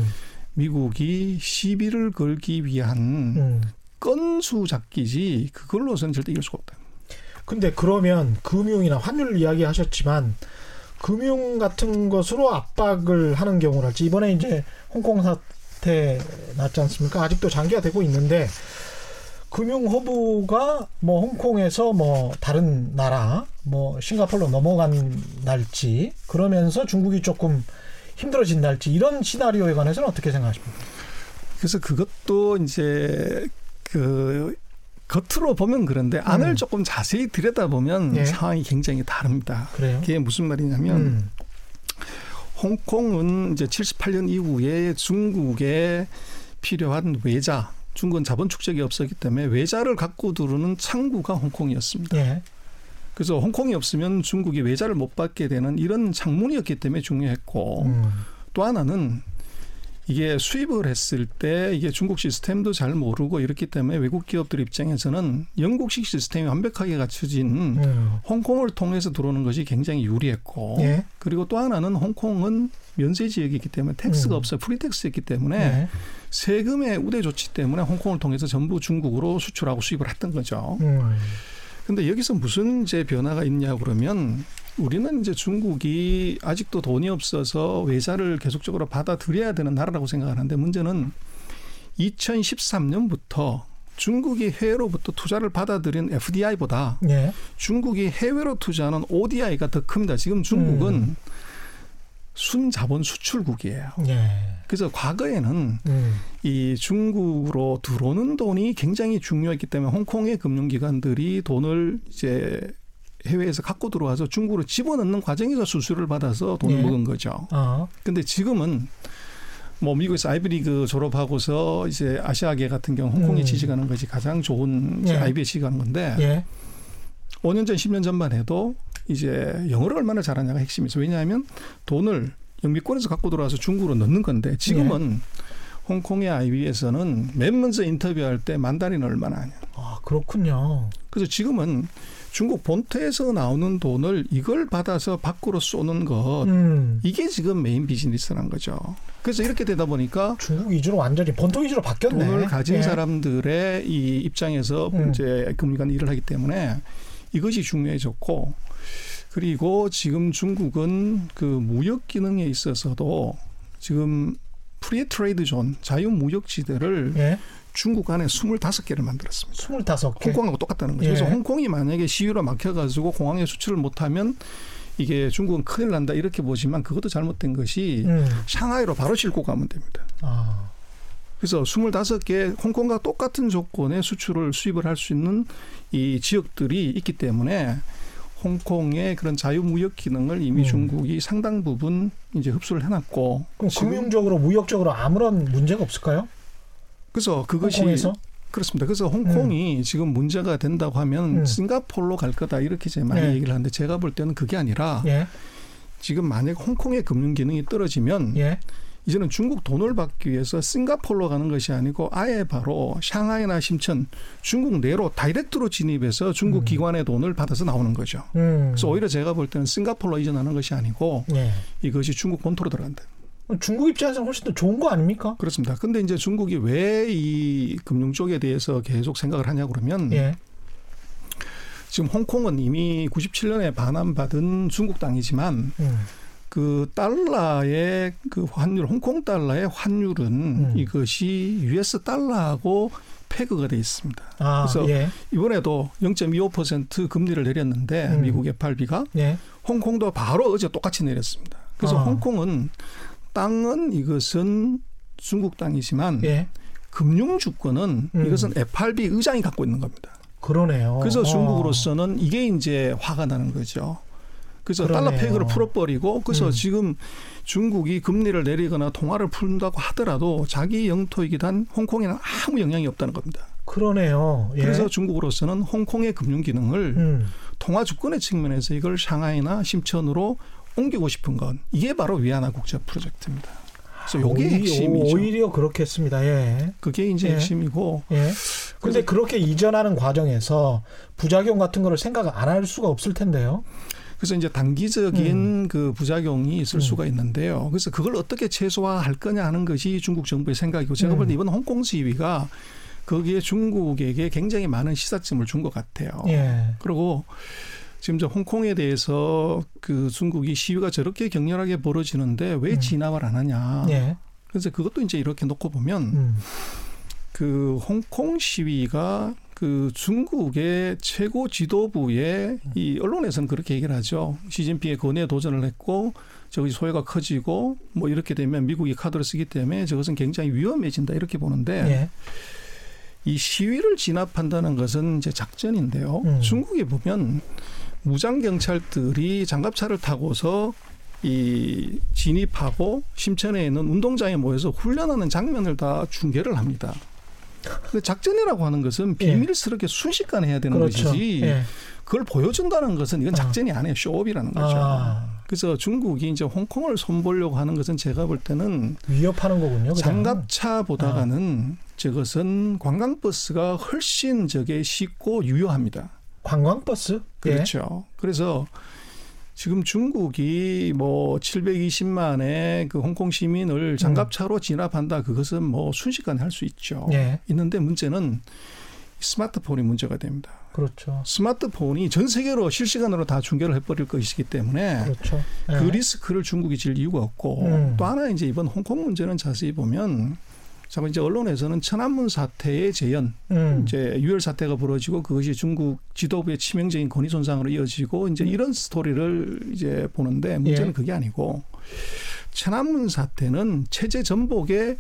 S3: 미국이 시비를 걸기 위한 음. 건수 잡기지 그걸로서는 절대 이길 수가 없다.
S2: 근데 그러면 금융이나 환율 이야기 하셨지만 금융 같은 것으로 압박을 하는 경우랄지 이번에 이제 홍콩 사태 났지 않습니까? 아직도 장기화 되고 있는데 금융 허브가 뭐 홍콩에서 뭐 다른 나라 뭐 싱가폴로 넘어간 날지 그러면서 중국이 조금 힘들어진 날지 이런 시나리오에 관해서는 어떻게 생각하십니까?
S3: 그래서 그것도 이제 그 겉으로 보면 그런데 안을 음. 조금 자세히 들여다보면 예. 상황이 굉장히 다릅니다.
S2: 그래요?
S3: 그게 무슨 말이냐면 음. 홍콩은 이제 78년 이후에 중국에 필요한 외자, 중국은 자본 축적이 없었기 때문에 외자를 갖고 들어오는 창구가 홍콩이었습니다.
S2: 예.
S3: 그래서 홍콩이 없으면 중국이 외자를 못 받게 되는 이런 창문이었기 때문에 중요했고 음. 또 하나는 이게 수입을 했을 때 이게 중국 시스템도 잘 모르고 이렇기 때문에 외국 기업들 입장에서는 영국식 시스템이 완벽하게 갖춰진 음. 홍콩을 통해서 들어오는 것이 굉장히 유리했고 예. 그리고 또 하나는 홍콩은 면세 지역이기 때문에 tax가 음. 없어요. free tax였기 때문에 예. 세금의 우대 조치 때문에 홍콩을 통해서 전부 중국으로 수출하고 수입을 했던 거죠. 음. 근데 여기서 무슨 이제 변화가 있냐 그러면 우리는 이제 중국이 아직도 돈이 없어서 외자를 계속적으로 받아들여야 되는 나라라고 생각하는데 문제는 2013년부터 중국이 해외로부터 투자를 받아들인 FDI보다 예. 중국이 해외로 투자하는 ODI가 더 큽니다. 지금 중국은 음. 순자본 수출국이에요.
S2: 예.
S3: 그래서 과거에는 음. 이 중국으로 들어오는 돈이 굉장히 중요했기 때문에 홍콩의 금융기관들이 돈을 이제 해외에서 갖고 들어와서 중국으로 집어넣는 과정에서 수수료를 받아서 돈을 예. 먹은 거죠. 어. 근데 지금은 뭐 미국에서 아이비리그 졸업하고서 이제 아시아계 같은 경우 홍콩에 음. 취직하는 것이 가장 좋은 예. 아이비에 취직하는 건데 예. 5년 전, 10년 전만 해도 이제 영어를 얼마나 잘하냐가 핵심이죠. 왜냐하면 돈을 영미권에서 갖고 들어와서 중국으로 넣는 건데 지금은 예. 홍콩의 아이비에서는 맨 먼저 인터뷰할 때 만다린 얼마나 하냐.
S2: 아 그렇군요.
S3: 그래서 지금은 중국 본토에서 나오는 돈을 이걸 받아서 밖으로 쏘는 것 음. 이게 지금 메인 비즈니스라는 거죠. 그래서 이렇게 되다 보니까
S2: 중국 위주로 완전히 본토 위주로 바뀌었네.
S3: 돈을 가진 예. 사람들의 이 입장에서 음. 이제 금융 관련 일을 하기 때문에 이것이 중요해졌고 그리고 지금 중국은 그 무역 기능에 있어서도 지금 free trade zone 자유 무역 지대를 예. 중국 안에 25개를 만들었습니다.
S2: 25개.
S3: 홍콩하고 똑같다는 거죠. 예. 그래서 홍콩이 만약에 시위로 막혀 가지고 공항에 수출을 못 하면 이게 중국은 큰일 난다 이렇게 보지만 그것도 잘못된 것이 음. 샹하이로 바로 싣고 가면 됩니다.
S2: 아.
S3: 그래서 25개 홍콩과 똑같은 조건의 수출을 수입을 할 수 있는 이 지역들이 있기 때문에 홍콩의 그런 자유무역 기능을 이미 음. 중국이 상당 부분 이제 흡수를 해놨고.
S2: 그럼 금융적으로 무역적으로 아무런 문제가 없을까요?
S3: 그래서 그것이
S2: 홍콩에서?
S3: 그렇습니다. 그래서 홍콩이 음. 지금 문제가 된다고 하면 음. 싱가폴로 갈 거다 이렇게 이제 많이 네. 얘기를 하는데 제가 볼 때는 그게 아니라 예. 지금 만약 홍콩의 금융 기능이 떨어지면 예. 이제는 중국 돈을 받기 위해서 싱가폴로 가는 것이 아니고 아예 바로 샹하이나 심천 중국 내로 다이렉트로 진입해서 중국 음. 기관의 돈을 받아서 나오는 거죠. 음. 그래서 오히려 제가 볼 때는 싱가폴로 이전하는 것이 아니고 예. 이것이 중국 본토로 들어간다.
S2: 중국 입장에서는 훨씬 더 좋은 거 아닙니까?
S3: 그렇습니다. 근데 이제 중국이 왜 이 금융 쪽에 대해서 계속 생각을 하냐 그러면 예. 지금 홍콩은 이미 97년에 반환받은 중국 땅이지만 음. 그 달러의 그 환율, 홍콩 달러의 환율은 음. 이것이 US 달러하고 패그가 돼 있습니다. 아, 그래서 예. 이번에도 0.25% 금리를 내렸는데 음. 미국 FRB가 예. 홍콩도 바로 어제 똑같이 내렸습니다. 그래서 아. 홍콩은 땅은 이것은 중국 땅이지만 예. 금융 주권은 음. 이것은 FRB 의장이 갖고 있는 겁니다.
S2: 그러네요.
S3: 그래서 어. 중국으로서는 이게 이제 화가 나는 거죠. 그래서 그러네요. 달러 페이크를 풀어버리고 그래서 음. 지금 중국이 금리를 내리거나 통화를 푼다고 하더라도 자기 영토이기도 한 홍콩에는 아무 영향이 없다는 겁니다.
S2: 그러네요.
S3: 예. 그래서 중국으로서는 홍콩의 금융 기능을 음. 통화 주권의 측면에서 이걸 샹하이나 심천으로 옮기고 싶은 건 이게 바로 위안화 국제 프로젝트입니다. 그래서 요게 오히, 핵심이죠.
S2: 오히려 그렇겠습니다. 예.
S3: 그게 이제 예. 핵심이고.
S2: 예. 근데 그렇게 이전하는 과정에서 부작용 같은 거를 생각 안 할 수가 없을 텐데요.
S3: 그래서 이제 단기적인 음. 그 부작용이 있을 음. 수가 있는데요. 그래서 그걸 어떻게 최소화할 거냐 하는 것이 중국 정부의 생각이고 제가 음. 볼때 이번 홍콩 시위가 거기에 중국에게 굉장히 많은 시사점을 준 것 같아요.
S2: 예.
S3: 그리고 지금 저 홍콩에 대해서 그 중국이 시위가 저렇게 격렬하게 벌어지는데 왜 음. 진압을 안 하냐. 예. 그래서 그것도 이제 이렇게 놓고 보면 음. 그 홍콩 시위가 그 중국의 최고 지도부의 이 언론에서는 그렇게 얘기를 하죠. 시진핑의 건에 도전을 했고 저것이 소외가 커지고 뭐 이렇게 되면 미국이 카드를 쓰기 때문에 저것은 굉장히 위험해진다 이렇게 보는데 예. 이 시위를 진압한다는 것은 이제 작전인데요. 음. 중국에 보면 무장 경찰들이 장갑차를 타고서 이 진입하고 심천에 있는 운동장에 모여서 훈련하는 장면을 다 중계를 합니다. 작전이라고 하는 것은 예. 비밀스럽게 예. 순식간에 해야 되는 그렇죠. 것이지 예. 그걸 보여준다는 것은 이건 작전이 아 니에요. 쇼업이라는 거죠. 아. 그래서 중국이 이제 홍콩을 손보려고 하는 것은 제가 볼 때는
S2: 위협하는 거군요.
S3: 장갑차보다는 아. 저것은 관광버스가 훨씬 저게 쉽고 유효합니다.
S2: 관광버스?
S3: 그렇죠. 예. 그래서 지금 중국이 뭐 720만의 그 홍콩 시민을 장갑차로 진압한다. 그것은 뭐 순식간에 할 수 있죠. 예. 있는데 문제는 스마트폰이 문제가 됩니다.
S2: 그렇죠.
S3: 스마트폰이 전 세계로 실시간으로 다 중계를 해버릴 것이기 때문에
S2: 그렇죠. 예.
S3: 그 리스크를 중국이 질 이유가 없고 음. 또 하나 이제 이번 홍콩 문제는 자세히 보면 자, 이제 언론에서는 천안문 사태의 재현, 음. 이제 유혈 사태가 벌어지고 그것이 중국 지도부의 치명적인 권위 손상으로 이어지고 이제 이런 스토리를 이제 보는데 문제는 예. 그게 아니고 천안문 사태는 체제 전복의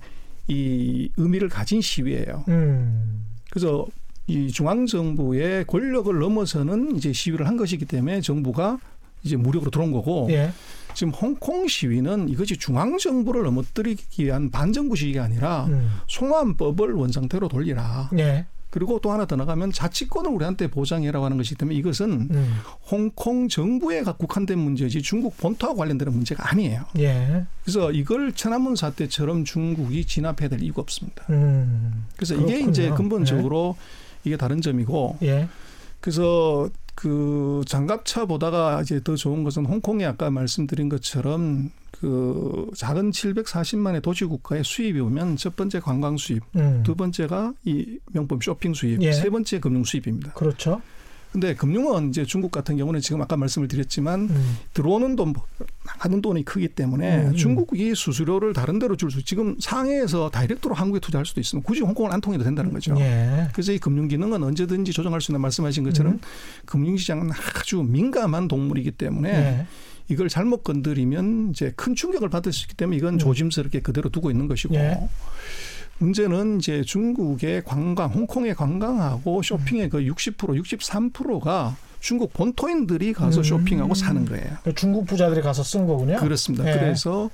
S3: 이 의미를 가진 시위예요. 음. 그래서 이 중앙 정부의 권력을 넘어서는 이제 시위를 한 것이기 때문에 정부가 이제 무력으로 들어온 거고 예. 지금 홍콩 시위는 이것이 중앙 정부를 넘어뜨리기 위한 반정부 시위가 아니라 음. 송환법을 원상태로 돌리라. 예. 그리고 또 하나 더 나가면 자치권을 우리한테 보장해라고 하는 것이기 때문에 이것은 음. 홍콩 정부에 국한된 문제지 중국 본토와 관련되는 문제가 아니에요. 예. 그래서 이걸 천안문 사태처럼 중국이 진압해야 될 이유가 없습니다. 음. 그래서 그렇군요. 이게 이제 근본적으로 예. 이게 다른 점이고 예. 그래서 그 장갑차 보다가 이제 더 좋은 것은 홍콩이 아까 말씀드린 것처럼 그 작은 740만의 도시 국가의 수입이 오면 첫 번째 관광 수입, 음. 두 번째가 이 명품 쇼핑 수입, 예. 세 번째 금융 수입입니다.
S2: 그렇죠.
S3: 근데 금융은 이제 중국 같은 경우는 지금 아까 말씀을 드렸지만 음. 들어오는 돈 나가는 돈이 크기 때문에 음. 중국이 수수료를 다른 데로 줄 수 지금 상해에서 다이렉트로 한국에 투자할 수도 있으면 굳이 홍콩을 안 통해도 된다는 거죠. 예. 그래서 이 금융 기능은 언제든지 조정할 수 있는 말씀하신 것처럼 음. 금융 시장은 아주 민감한 동물이기 때문에 예. 이걸 잘못 건드리면 이제 큰 충격을 받을 수 있기 때문에 이건 음. 조심스럽게 그대로 두고 있는 것이고 예. 문제는 이제 중국의 관광, 홍콩의 관광하고 쇼핑의 그 60%, 63%가 중국 본토인들이 가서 음. 쇼핑하고 사는 거예요.
S2: 그러니까 중국 부자들이 가서 쓴 거군요.
S3: 그렇습니다. 네. 그래서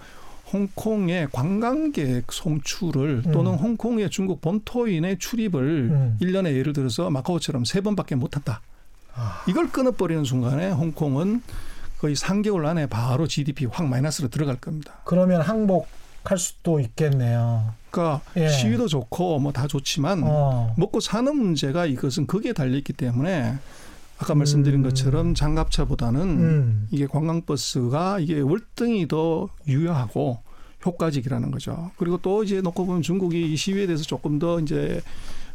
S3: 홍콩의 관광객 송출을 음. 또는 홍콩의 중국 본토인의 출입을 음. 1년에 예를 들어서 마카오처럼 세 번밖에 못 한다. 아. 이걸 끊어버리는 순간에 홍콩은 거의 3개월 안에 바로 GDP 확 마이너스로 들어갈 겁니다.
S2: 그러면 항복할 수도 있겠네요.
S3: 그러니까 예. 시위도 좋고 뭐 다 좋지만 어. 먹고 사는 문제가 이것은 거기에 달려 있기 때문에 아까 말씀드린 음. 것처럼 장갑차보다는 음. 이게 관광버스가 이게 월등히 더 유효하고 효과적이라는 거죠. 그리고 또 이제 놓고 보면 중국이 이 시위에 대해서 조금 더 이제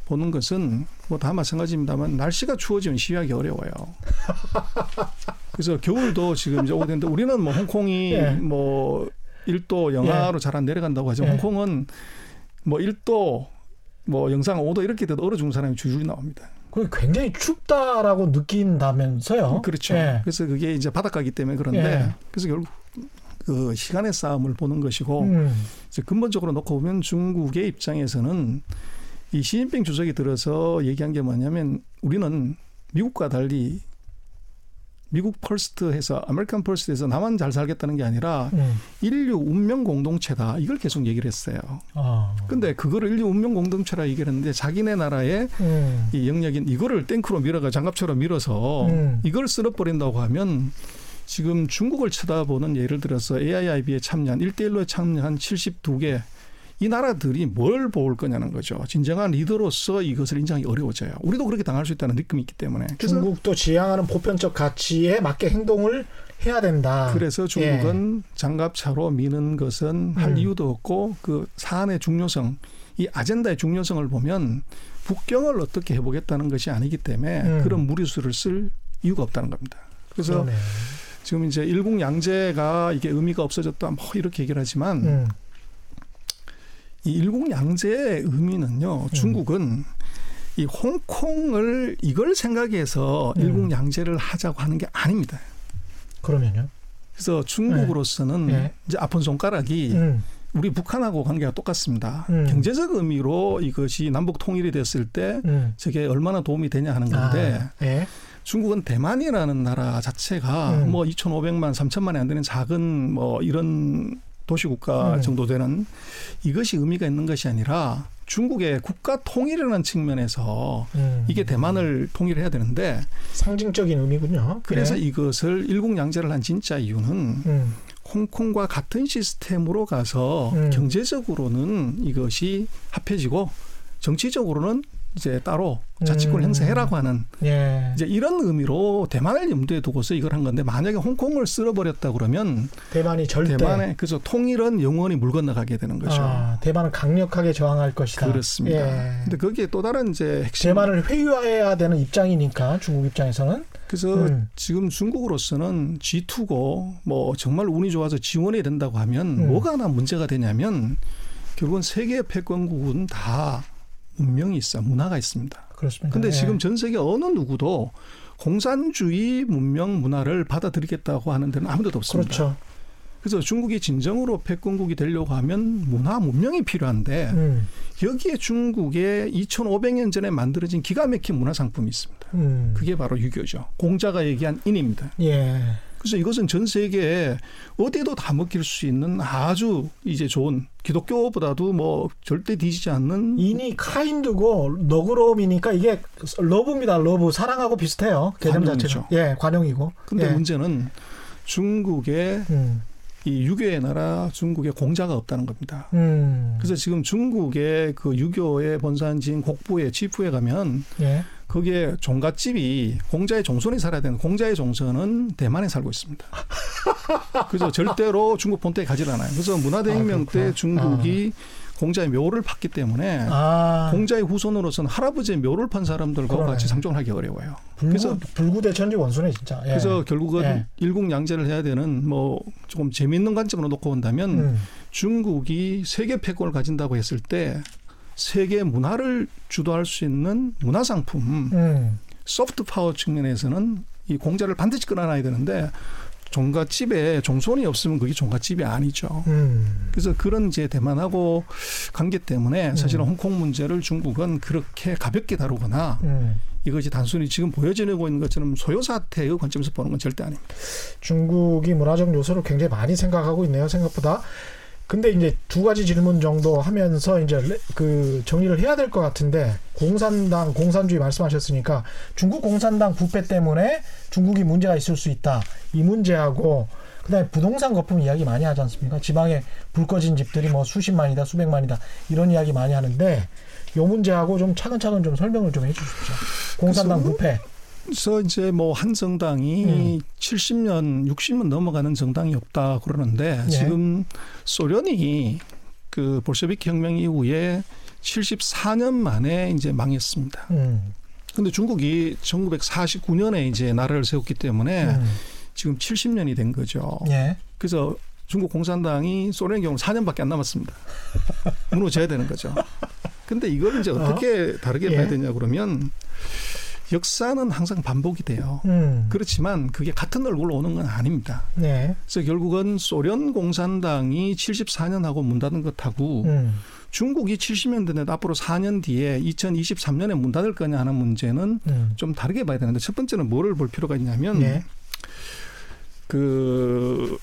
S3: 보는 것은 뭐 다 마찬가지입니다만 날씨가 추워지면 시위하기 어려워요. 그래서 겨울도 지금 이제 오는데 우리는 뭐 홍콩이 예. 뭐 1도 영하로 예. 잘안 내려간다고 하죠. 예. 홍콩은 뭐 1도 뭐 영상 5도 이렇게 돼도 얼어 죽는 사람이 줄줄이 나옵니다.
S2: 그 굉장히 춥다라고 느낀다면서요?
S3: 그렇죠. 예. 그래서 그게 이제 바닷가기 때문에 그런데 예. 그래서 결국 그 시간의 싸움을 보는 것이고 음. 이제 근본적으로 놓고 보면 중국의 입장에서는 이 시진핑 주석이 들어서 얘기한 게 뭐냐면 우리는 미국과 달리 미국 first 해서 American first해서 나만 잘 살겠다는 게 아니라 음. 인류 운명 공동체다 이걸 계속 얘기를 했어요. 아. 근데 그거를 인류 운명 공동체라 얘기를 했는데 자기네 나라의 음. 이 영역인 이거를 탱크로 밀어가 장갑차로 밀어서 음. 이걸 쓸어버린다고 하면 지금 중국을 쳐다보는 예를 들어서 AIIB에 참여한 1대1로 참여한 72개 이 나라들이 뭘 볼 거냐는 거죠. 진정한 리더로서 이것을 인정하기 어려워져요. 우리도 그렇게 당할 수 있다는 느낌이 있기 때문에.
S2: 중국도 지향하는 보편적 가치에 맞게 행동을 해야 된다.
S3: 그래서 중국은 예. 장갑차로 미는 것은 할 음. 이유도 없고 그 사안의 중요성, 이 아젠다의 중요성을 보면 북경을 어떻게 해보겠다는 것이 아니기 때문에 음. 그런 무리수를 쓸 이유가 없다는 겁니다. 그래서 그러네. 지금 이제 일국 양제가 이게 의미가 없어졌다 뭐 이렇게 얘기를 하지만 음. 이 일국 양제의 의미는요. 음. 중국은 이 홍콩을 이걸 생각해서 음. 일국 양제를 하자고 하는 게 아닙니다.
S2: 그러면요?
S3: 그래서 중국으로서는 네. 네. 이제 아픈 손가락이 음. 우리 북한하고 관계가 똑같습니다. 음. 경제적 의미로 이것이 남북 통일이 됐을 때 음. 저게 얼마나 도움이 되냐 하는 건데 아, 네. 중국은 대만이라는 나라 자체가 음. 뭐 2,500만, 3천만이 안 되는 작은 뭐 이런 도시국가 음. 정도 되는 이것이 의미가 있는 것이 아니라 중국의 국가 통일이라는 측면에서 음. 이게 대만을 통일해야 되는데
S2: 상징적인 의미군요.
S3: 그래서 네. 이것을 일국양제를 한 진짜 이유는 음. 홍콩과 같은 시스템으로 가서 음. 경제적으로는 이것이 합해지고 정치적으로는 이제 따로 자치권 음. 행사해라고 하는 예. 이제 이런 의미로 대만을 염두에 두고서 이걸 한 건데 만약에 홍콩을 쓸어버렸다 그러면
S2: 대만이 절대
S3: 대만의 그래서 통일은 영원히 물 건너가게 되는 거죠. 아,
S2: 대만은 강력하게 저항할 것이다.
S3: 그렇습니다. 예. 근데 거기에 또 다른 이제
S2: 핵심 대만을 회유해야 되는 입장이니까 중국 입장에서는
S3: 그래서 음. 지금 중국으로서는 G2고 뭐 정말 운이 좋아서 지원이 된다고 하면 음. 뭐가 하나 문제가 되냐면 결국은 세계 패권국은 다 문명이 있어 문화가 있습니다.
S2: 그렇습니다.
S3: 근데 예. 지금 전 세계 어느 누구도 공산주의 문명 문화를 받아들이겠다고 하는 데는 아무데도 없습니다.
S2: 그렇죠.
S3: 그래서 중국이 진정으로 패권국이 되려고 하면 문화 문명이 필요한데 음. 여기에 중국의 2,500년 전에 만들어진 기가 막힌 문화 상품이 있습니다. 음. 그게 바로 유교죠. 공자가 얘기한 인입니다.
S2: 예.
S3: 그래서 이것은 전 세계에 어디에도 다 먹힐 수 있는 아주 이제 좋은 기독교보다도 뭐 절대 뒤지지 않는
S2: 인이 kind고 너그러움이니까 이게 love입니다. love 사랑하고 비슷해요. 개념 자체가. 예, 관용이고.
S3: 근데
S2: 예.
S3: 문제는 중국의 음. 이 유교의 나라 중국에 공자가 없다는 겁니다. 음. 그래서 지금 중국의 그 유교의 본산지인 곡부에 취푸에 가면 예. 거기에 종갓집이 공자의 종손이 살아야 되는 공자의 종손은 대만에 살고 있습니다. 그래서 절대로 중국 본토에 가지 않아요. 그래서 문화대혁명 아, 때 중국이 아. 공자의 묘를 팠기 때문에 아. 공자의 후손으로서는 할아버지의 묘를 판 사람들과 그러네. 같이 상종하기 어려워요.
S2: 불구, 그래서 불구대 천지 원수네 진짜.
S3: 예. 그래서 결국은 예. 일국양제를 해야 되는 뭐 조금 재미있는 관점으로 놓고 본다면 음. 중국이 세계 패권을 가진다고 했을 때 세계 문화를 주도할 수 있는 문화 상품 음. 소프트 파워 측면에서는 이 공자를 반드시 끌어놔야 되는데 종갓집에 종손이 없으면 그게 종갓집이 아니죠. 음. 그래서 그런 이제 대만하고 관계 때문에 사실은 음. 홍콩 문제를 중국은 그렇게 가볍게 다루거나 음. 이것이 단순히 지금 보여지고 있는 것처럼 소요 사태의 관점에서 보는 건 절대 아닙니다.
S2: 중국이 문화적 요소를 굉장히 많이 생각하고 있네요. 생각보다. 근데 이제 두 가지 질문 정도 하면서 이제 그 정리를 해야 될 것 같은데 공산당 공산주의 말씀하셨으니까 중국 공산당 부패 때문에 중국이 문제가 있을 수 있다 이 문제하고 그다음에 부동산 거품 이야기 많이 하지 않습니까? 지방에 불 꺼진 집들이 뭐 수십만이다 수백만이다 이런 이야기 많이 하는데 요 문제하고 좀 차근차근 좀 설명을 좀 해주십시오. 공산당 부패.
S3: 그래서 이제 뭐 한 정당이 음. 70년, 60년 넘어가는 정당이 없다 그러는데 예. 지금 소련이 그 볼셰비키 혁명 이후에 74년 만에 이제 망했습니다. 음. 근데 중국이 1949년에 이제 나라를 세웠기 때문에 음. 지금 70년이 된 거죠. 예. 그래서 중국 공산당이 소련의 경우 4년밖에 안 남았습니다. 무너져야 되는 거죠. 근데 이걸 이제 어떻게 어? 다르게 예. 봐야 되냐 그러면 역사는 항상 반복이 돼요. 음. 그렇지만 그게 같은 얼굴로 오는 건 아닙니다. 네. 그래서 결국은 소련 공산당이 74년하고 문 닫은 것하고 음. 중국이 70년 대에 앞으로 4년 뒤에 2023년에 문 닫을 거냐 하는 문제는 음. 좀 다르게 봐야 되는데 첫 번째는 뭐를 볼 필요가 있냐면 네. 그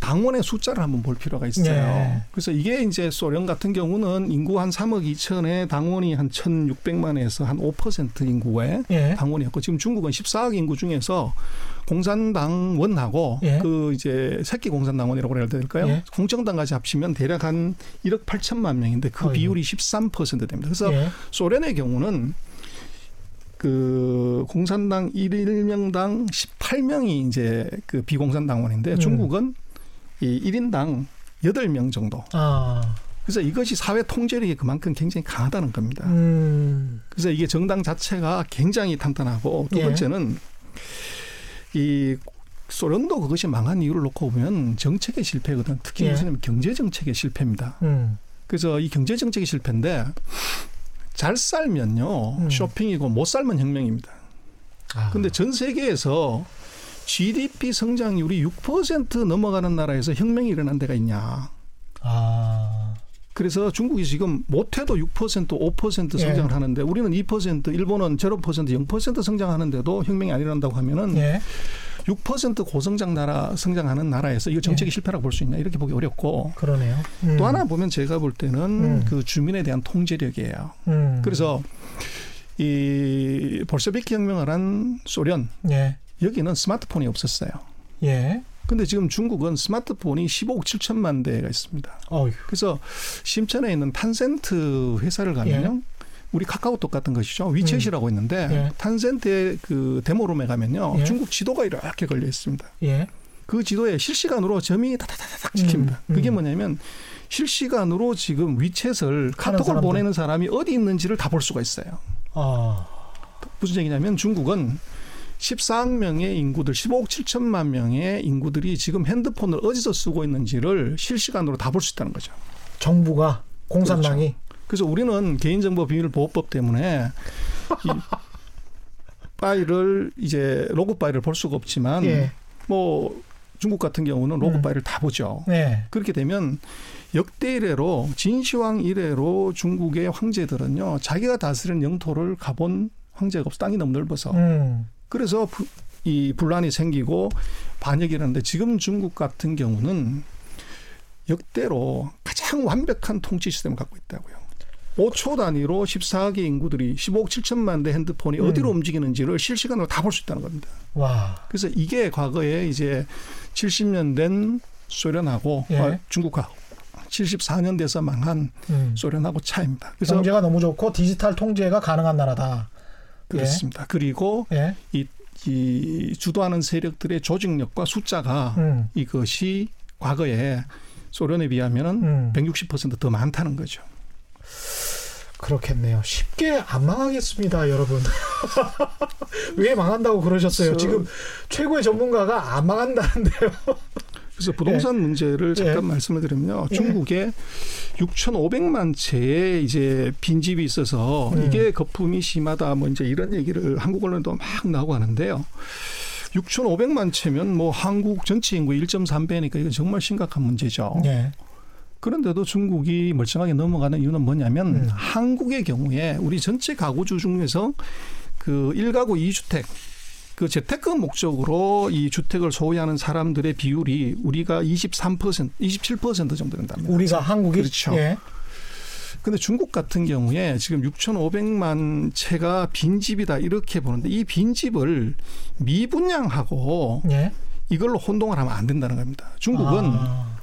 S3: 당원의 숫자를 한번 볼 필요가 있어요. 네. 그래서 이게 이제 소련 같은 경우는 인구 한 3억 2천에 당원이 한 1,600만에서 한 5% 인구의 네. 당원이었고 지금 중국은 14억 인구 중에서 공산당원하고 예. 그 이제 새끼 공산당원이라고 해야 될까요? 예. 공정당까지 합치면 대략 한 1억 8천만 명인데 그 어이구. 비율이 13% 됩니다. 그래서 예. 소련의 경우는 그 공산당 일명당 18명이 이제 그 비공산당원인데 음. 중국은 이 1인당 8명 정도. 아. 그래서 이것이 사회 통제력이 그만큼 굉장히 강하다는 겁니다. 음. 그래서 이게 정당 자체가 굉장히 탄탄하고 두 예. 번째는 이 소련도 그것이 망한 이유를 놓고 보면 정책의 실패거든. 특히 예. 무슨 경제 정책의 실패입니다. 음. 그래서 이 경제 정책의 실패인데 잘 살면요 음. 쇼핑이고 못 살면 혁명입니다. 아. 근데 전 세계에서 GDP 성장률이 6% 넘어가는 나라에서 혁명이 일어난 데가 있냐? 아. 그래서 중국이 지금 못해도 6% 5% 성장을 예. 하는데 우리는 2% 일본은 0% 0% 성장하는데도 혁명이 안 일어난다고 하면은 예. 6% 고성장 나라 성장하는 나라에서 이거 정책이 예. 실패라고 볼 수 있냐 이렇게 보기 어렵고
S2: 그러네요.
S3: 음. 또 하나 보면 제가 볼 때는 음. 그 주민에 대한 통제력이에요. 음. 그래서 이 볼셰비키 혁명을 한 소련 예. 여기는 스마트폰이 없었어요. 예. 근데 지금 중국은 스마트폰이 15억 7천만 대가 있습니다. 어휴. 그래서 심천에 있는 탄센트 회사를 가면요. 예. 우리 카카오톡 같은 것이죠. 위챗이라고 음. 있는데 예. 탄센트의 그 데모룸에 가면요. 예. 중국 지도가 이렇게 걸려 있습니다. 예. 그 지도에 실시간으로 점이 다다다닥 찍힙니다. 음. 그게 음. 뭐냐면 실시간으로 지금 위챗을 카톡을 보내는 사람이 어디 있는지를 다 볼 수가 있어요. 아. 무슨 얘기냐면 중국은 14억 명의 인구들, 15억 7천만 명의 인구들이 지금 핸드폰을 어디서 쓰고 있는지를 실시간으로 다 볼 수 있다는 거죠.
S2: 정부가 공산당이
S3: 그렇죠. 그래서 우리는 개인정보 비밀보호법 때문에 이 파일을 이제 로그 파일을 볼 수가 없지만 예. 뭐 중국 같은 경우는 로그 음. 파일을 다 보죠. 네. 그렇게 되면 역대 이래로 진시황 이래로 중국의 황제들은요 자기가 다스리는 영토를 가본 황제가 없어 땅이 너무 넓어서 음. 그래서 부, 이 분란이 생기고 반역이 일어나는데 지금 중국 같은 경우는 역대로 가장 완벽한 통치 시스템을 갖고 있다고요. 5초 단위로 14개 인구들이 15억 7천만 대 핸드폰이 음. 어디로 움직이는지를 실시간으로 다 볼 수 있다는 겁니다. 와. 그래서 이게 과거에 이제 70년 된 소련하고 예. 어, 중국하고 74년 돼서 망한 음. 소련하고 차이입니다.
S2: 그래서 경제가 너무 좋고 디지털 통제가 가능한 나라다.
S3: 그렇습니다. 예. 그리고 예. 이, 이 주도하는 세력들의 조직력과 숫자가 음. 이것이 과거에 소련에 비하면은 음. 160%더 많다는 거죠.
S2: 그렇겠네요. 쉽게 안 망하겠습니다, 여러분. 왜 망한다고 그러셨어요? 지금 최고의 전문가가 안 망한다는데요.
S3: 그래서 부동산 예. 문제를 잠깐 예. 말씀을 드리면요. 예. 중국에 6,500만 채의 이제 빈집이 있어서 음. 이게 거품이 심하다 뭐 이제 이런 얘기를 한국 언론도 막 나오고 하는데요. 6,500만 채면 뭐 한국 전체 인구 1.3배니까 이건 정말 심각한 문제죠. 예. 그런데도 중국이 멀쩡하게 넘어가는 이유는 뭐냐면 음. 한국의 경우에 우리 전체 가구주 중에서 그 1가구 2주택 그 재테크 목적으로 이 주택을 소유하는 사람들의 비율이 우리가 23% 27% 정도 된답니다.
S2: 우리가 한국이
S3: 그렇죠. 예. 근데 중국 같은 경우에 지금 6,500만 채가 빈집이다 이렇게 보는데 이 빈집을 미분양하고 예. 이걸로 혼동을 하면 안 된다는 겁니다. 중국은 아.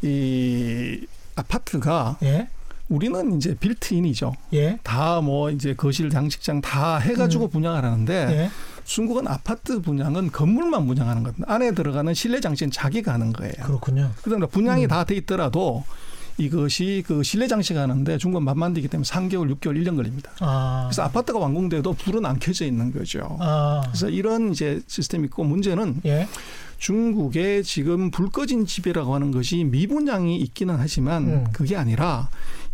S3: 이 아파트가 예? 우리는 이제 빌트인이죠. 예? 다뭐 이제 거실 장식장 다 해가지고 음. 분양을 하는데 예? 중국은 아파트 분양은 건물만 분양하는 겁니다. 안에 들어가는 실내 장치는 자기가 하는 거예요.
S2: 그렇군요.
S3: 그다음에 분양이 음. 다돼 있더라도 이것이 그 실내 장치가 하는데 중국은 만만되기 때문에 3개월, 6개월, 1년 걸립니다. 아. 그래서 아파트가 완공돼도 불은 안 켜져 있는 거죠. 아. 그래서 이런 이제 시스템이 있고 문제는 예? 중국의 지금 불 꺼진 집이라고 하는 것이 미분양이 있기는 하지만 음. 그게 아니라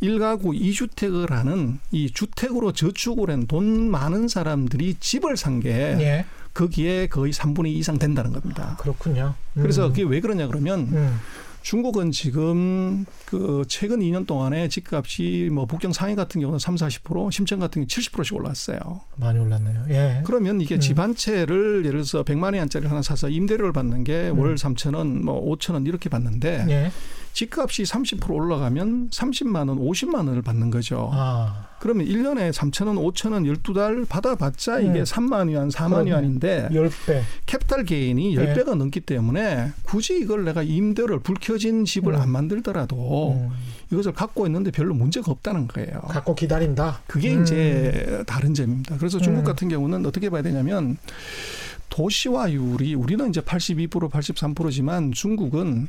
S3: 일가구 이주택을 하는 이 주택으로 저축을 한 돈 많은 사람들이 집을 산게 예. 거기에 거의 3분의 2 이상 된다는 겁니다.
S2: 아, 그렇군요.
S3: 음. 그래서 그게 왜 그러냐 그러면 음. 중국은 지금 그 최근 2년 동안에 집값이 뭐 북경 상해 같은 경우는 3, 40%, 심천 같은 경우 70%씩 올랐어요.
S2: 많이 올랐네요. 예.
S3: 그러면 이게 음. 집한 채를 예를 들어서 100만 원짜리 하나 사서 임대료를 받는 게 월 음. 3천 원, 뭐 5천 원 이렇게 받는데 예. 집값이 30% 올라가면 30만 원, 50만 원을 받는 거죠. 아. 그러면 1년에 3천 원, 5천 원 12달 받아봤자 이게 음. 3만 위안, 4만 위안인데
S2: 10배.
S3: capital gain이 10배가 네. 넘기 때문에 굳이 이걸 내가 임대를 불켜진 집을 음. 안 만들더라도 음. 이것을 갖고 있는데 별로 문제가 없다는 거예요.
S2: 갖고 기다린다.
S3: 그게 음. 이제 다른 점입니다. 그래서 중국 음. 같은 경우는 어떻게 봐야 되냐면 도시화율이 우리는 이제 82% 83%지만 중국은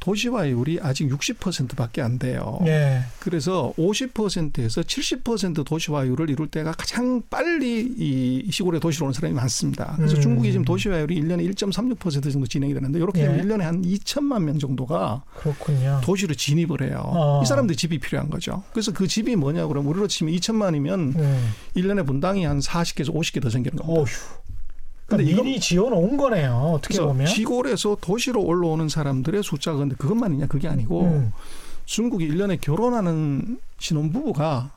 S3: 도시화율이 아직 60%밖에 안 돼요. 네. 그래서 50%에서 70% 도시화율을 이룰 때가 가장 빨리 이 시골에 도시로 오는 사람이 많습니다. 그래서 음. 중국이 지금 도시화율이 1년에 1.36% 정도 진행이 되는데 이렇게 네. 되면 1년에 한 2천만 명 정도가 그렇군요. 도시로 진입을 해요. 어. 이 사람들이 집이 필요한 거죠. 그래서 그 집이 뭐냐 그러면 우리로 치면 2천만이면 음. 1년에 분당이 한 40개에서 50개 더 생기는 겁니다. 어휴.
S2: 근데 그러니까 미리 지어놓은 거네요. 어떻게 보면
S3: 시골에서 도시로 올라오는 사람들의 숫자가 근데 그것만이냐 그게 아니고 음. 중국이 1년에 결혼하는 신혼부부가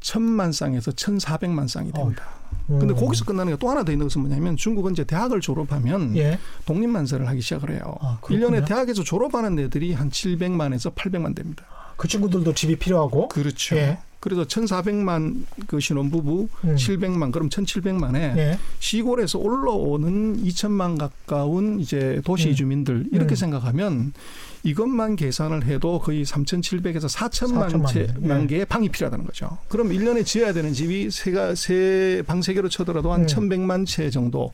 S3: 천만 쌍에서 천사백만 쌍이 됩니다. 어. 근데 거기서 끝나는 게 또 하나 더 있는 것은 뭐냐면 중국은 이제 대학을 졸업하면 예. 독립만세를 하기 시작을 해요. 아, 1년에 대학에서 졸업하는 애들이 한 700만에서 800만 됩니다.
S2: 그 친구들도 집이 필요하고.
S3: 그렇죠. 예. 그래서 1,400만 그 신혼부부, 음. 700만 그럼 1,700만에 예. 시골에서 올라오는 2천만 가까운 이제 도시 음. 주민들 이렇게 음. 생각하면 이것만 계산을 해도 거의 3,700에서 4천만 4천만 채, 예. 개의 방이 필요하다는 거죠. 그럼 1년에 지어야 되는 집이 세가 세 방 세개로 쳐더라도 한 음. 1,100만 채 정도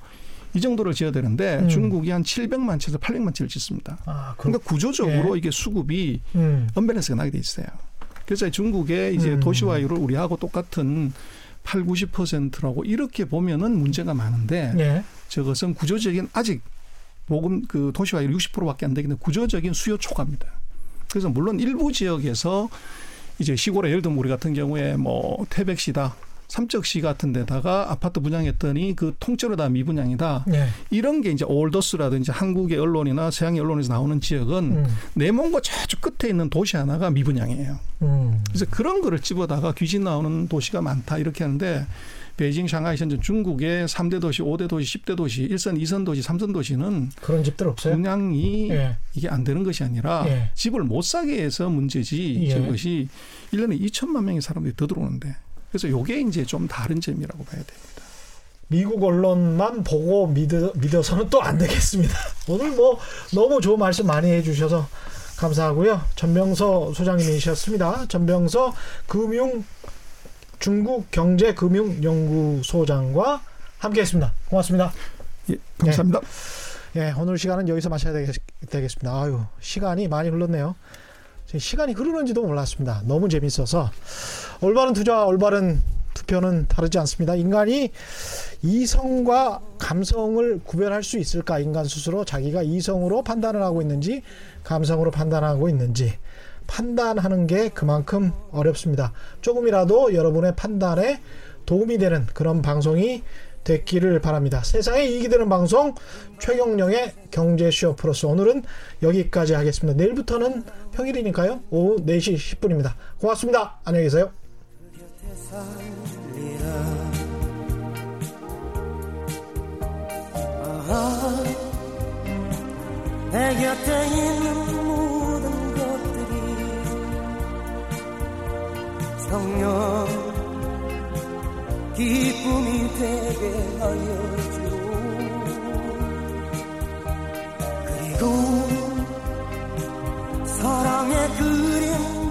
S3: 이 정도를 지어야 되는데 음. 중국이 한 700만 채에서 800만 채를 짓습니다. 아, 그러니까 구조적으로 예. 이게 수급이 음. 언밸런스가 나게 돼 있어요. 그래서 중국의 이제 음. 도시화율을 우리하고 똑같은 8, 90%라고 이렇게 보면은 문제가 많은데 예. 저것은 구조적인 아직 보금 그 도시화율 60%밖에 안 되겠는데 구조적인 수요 초과입니다. 그래서 물론 일부 지역에서 이제 시골에 예를 들면 우리 같은 경우에 뭐 태백시다 삼척시 같은 데다가 아파트 분양했더니 그 통째로 다 미분양이다. 네. 이런 게 이제 올더스라든지 한국의 언론이나 서양의 언론에서 나오는 지역은 음. 내몽고 저쪽 끝에 있는 도시 하나가 미분양이에요. 음. 그래서 그런 거를 집어다가 귀신 나오는 도시가 많다 이렇게 하는데 베이징, 샹하이, 현전 중국의 3대 도시, 5대 도시, 10대 도시, 1선, 2선 도시, 3선 도시는
S2: 그런 집들 없어요.
S3: 분양이 예. 이게 안 되는 것이 아니라 예. 집을 못 사게 해서 문제지 예. 저것이 1년에 2천만 명의 사람들이 더 들어오는데 그래서 요게 이제 좀 다른 점이라고 봐야 됩니다.
S2: 미국 언론만 보고 믿어, 믿어서는 또 안 되겠습니다. 오늘 뭐 너무 좋은 말씀 많이 해주셔서 감사하고요. 전병서 소장님이셨습니다. 전병서 금융 중국 경제 금융 연구소장과 함께했습니다. 고맙습니다.
S3: 예, 감사합니다.
S2: 예, 예, 오늘 시간은 여기서 마쳐야 되겠, 습니다 아유, 시간이 많이 흘렀네요. 시간이 흐르는지도 몰랐습니다. 너무 재밌어서 올바른 투자와 올바른 투표는 다르지 않습니다. 인간이 이성과 감성을 구별할 수 있을까? 인간 스스로 자기가 이성으로 판단을 하고 있는지 감성으로 판단하고 있는지 판단하는 게 그만큼 어렵습니다. 조금이라도 여러분의 판단에 도움이 되는 그런 방송이 됐기를 바랍니다. 세상에 이익이 되는 방송 최경령의 경제쇼 플러스 오늘은 여기까지 하겠습니다. 내일부터는 평일이니까요. 오후 4시 10분입니다. 고맙습니다. 안녕히 계세요. 내 곁에 있는 모든 것들이 성령 기쁨이 되게 하여 주오 그리고 사랑의 그림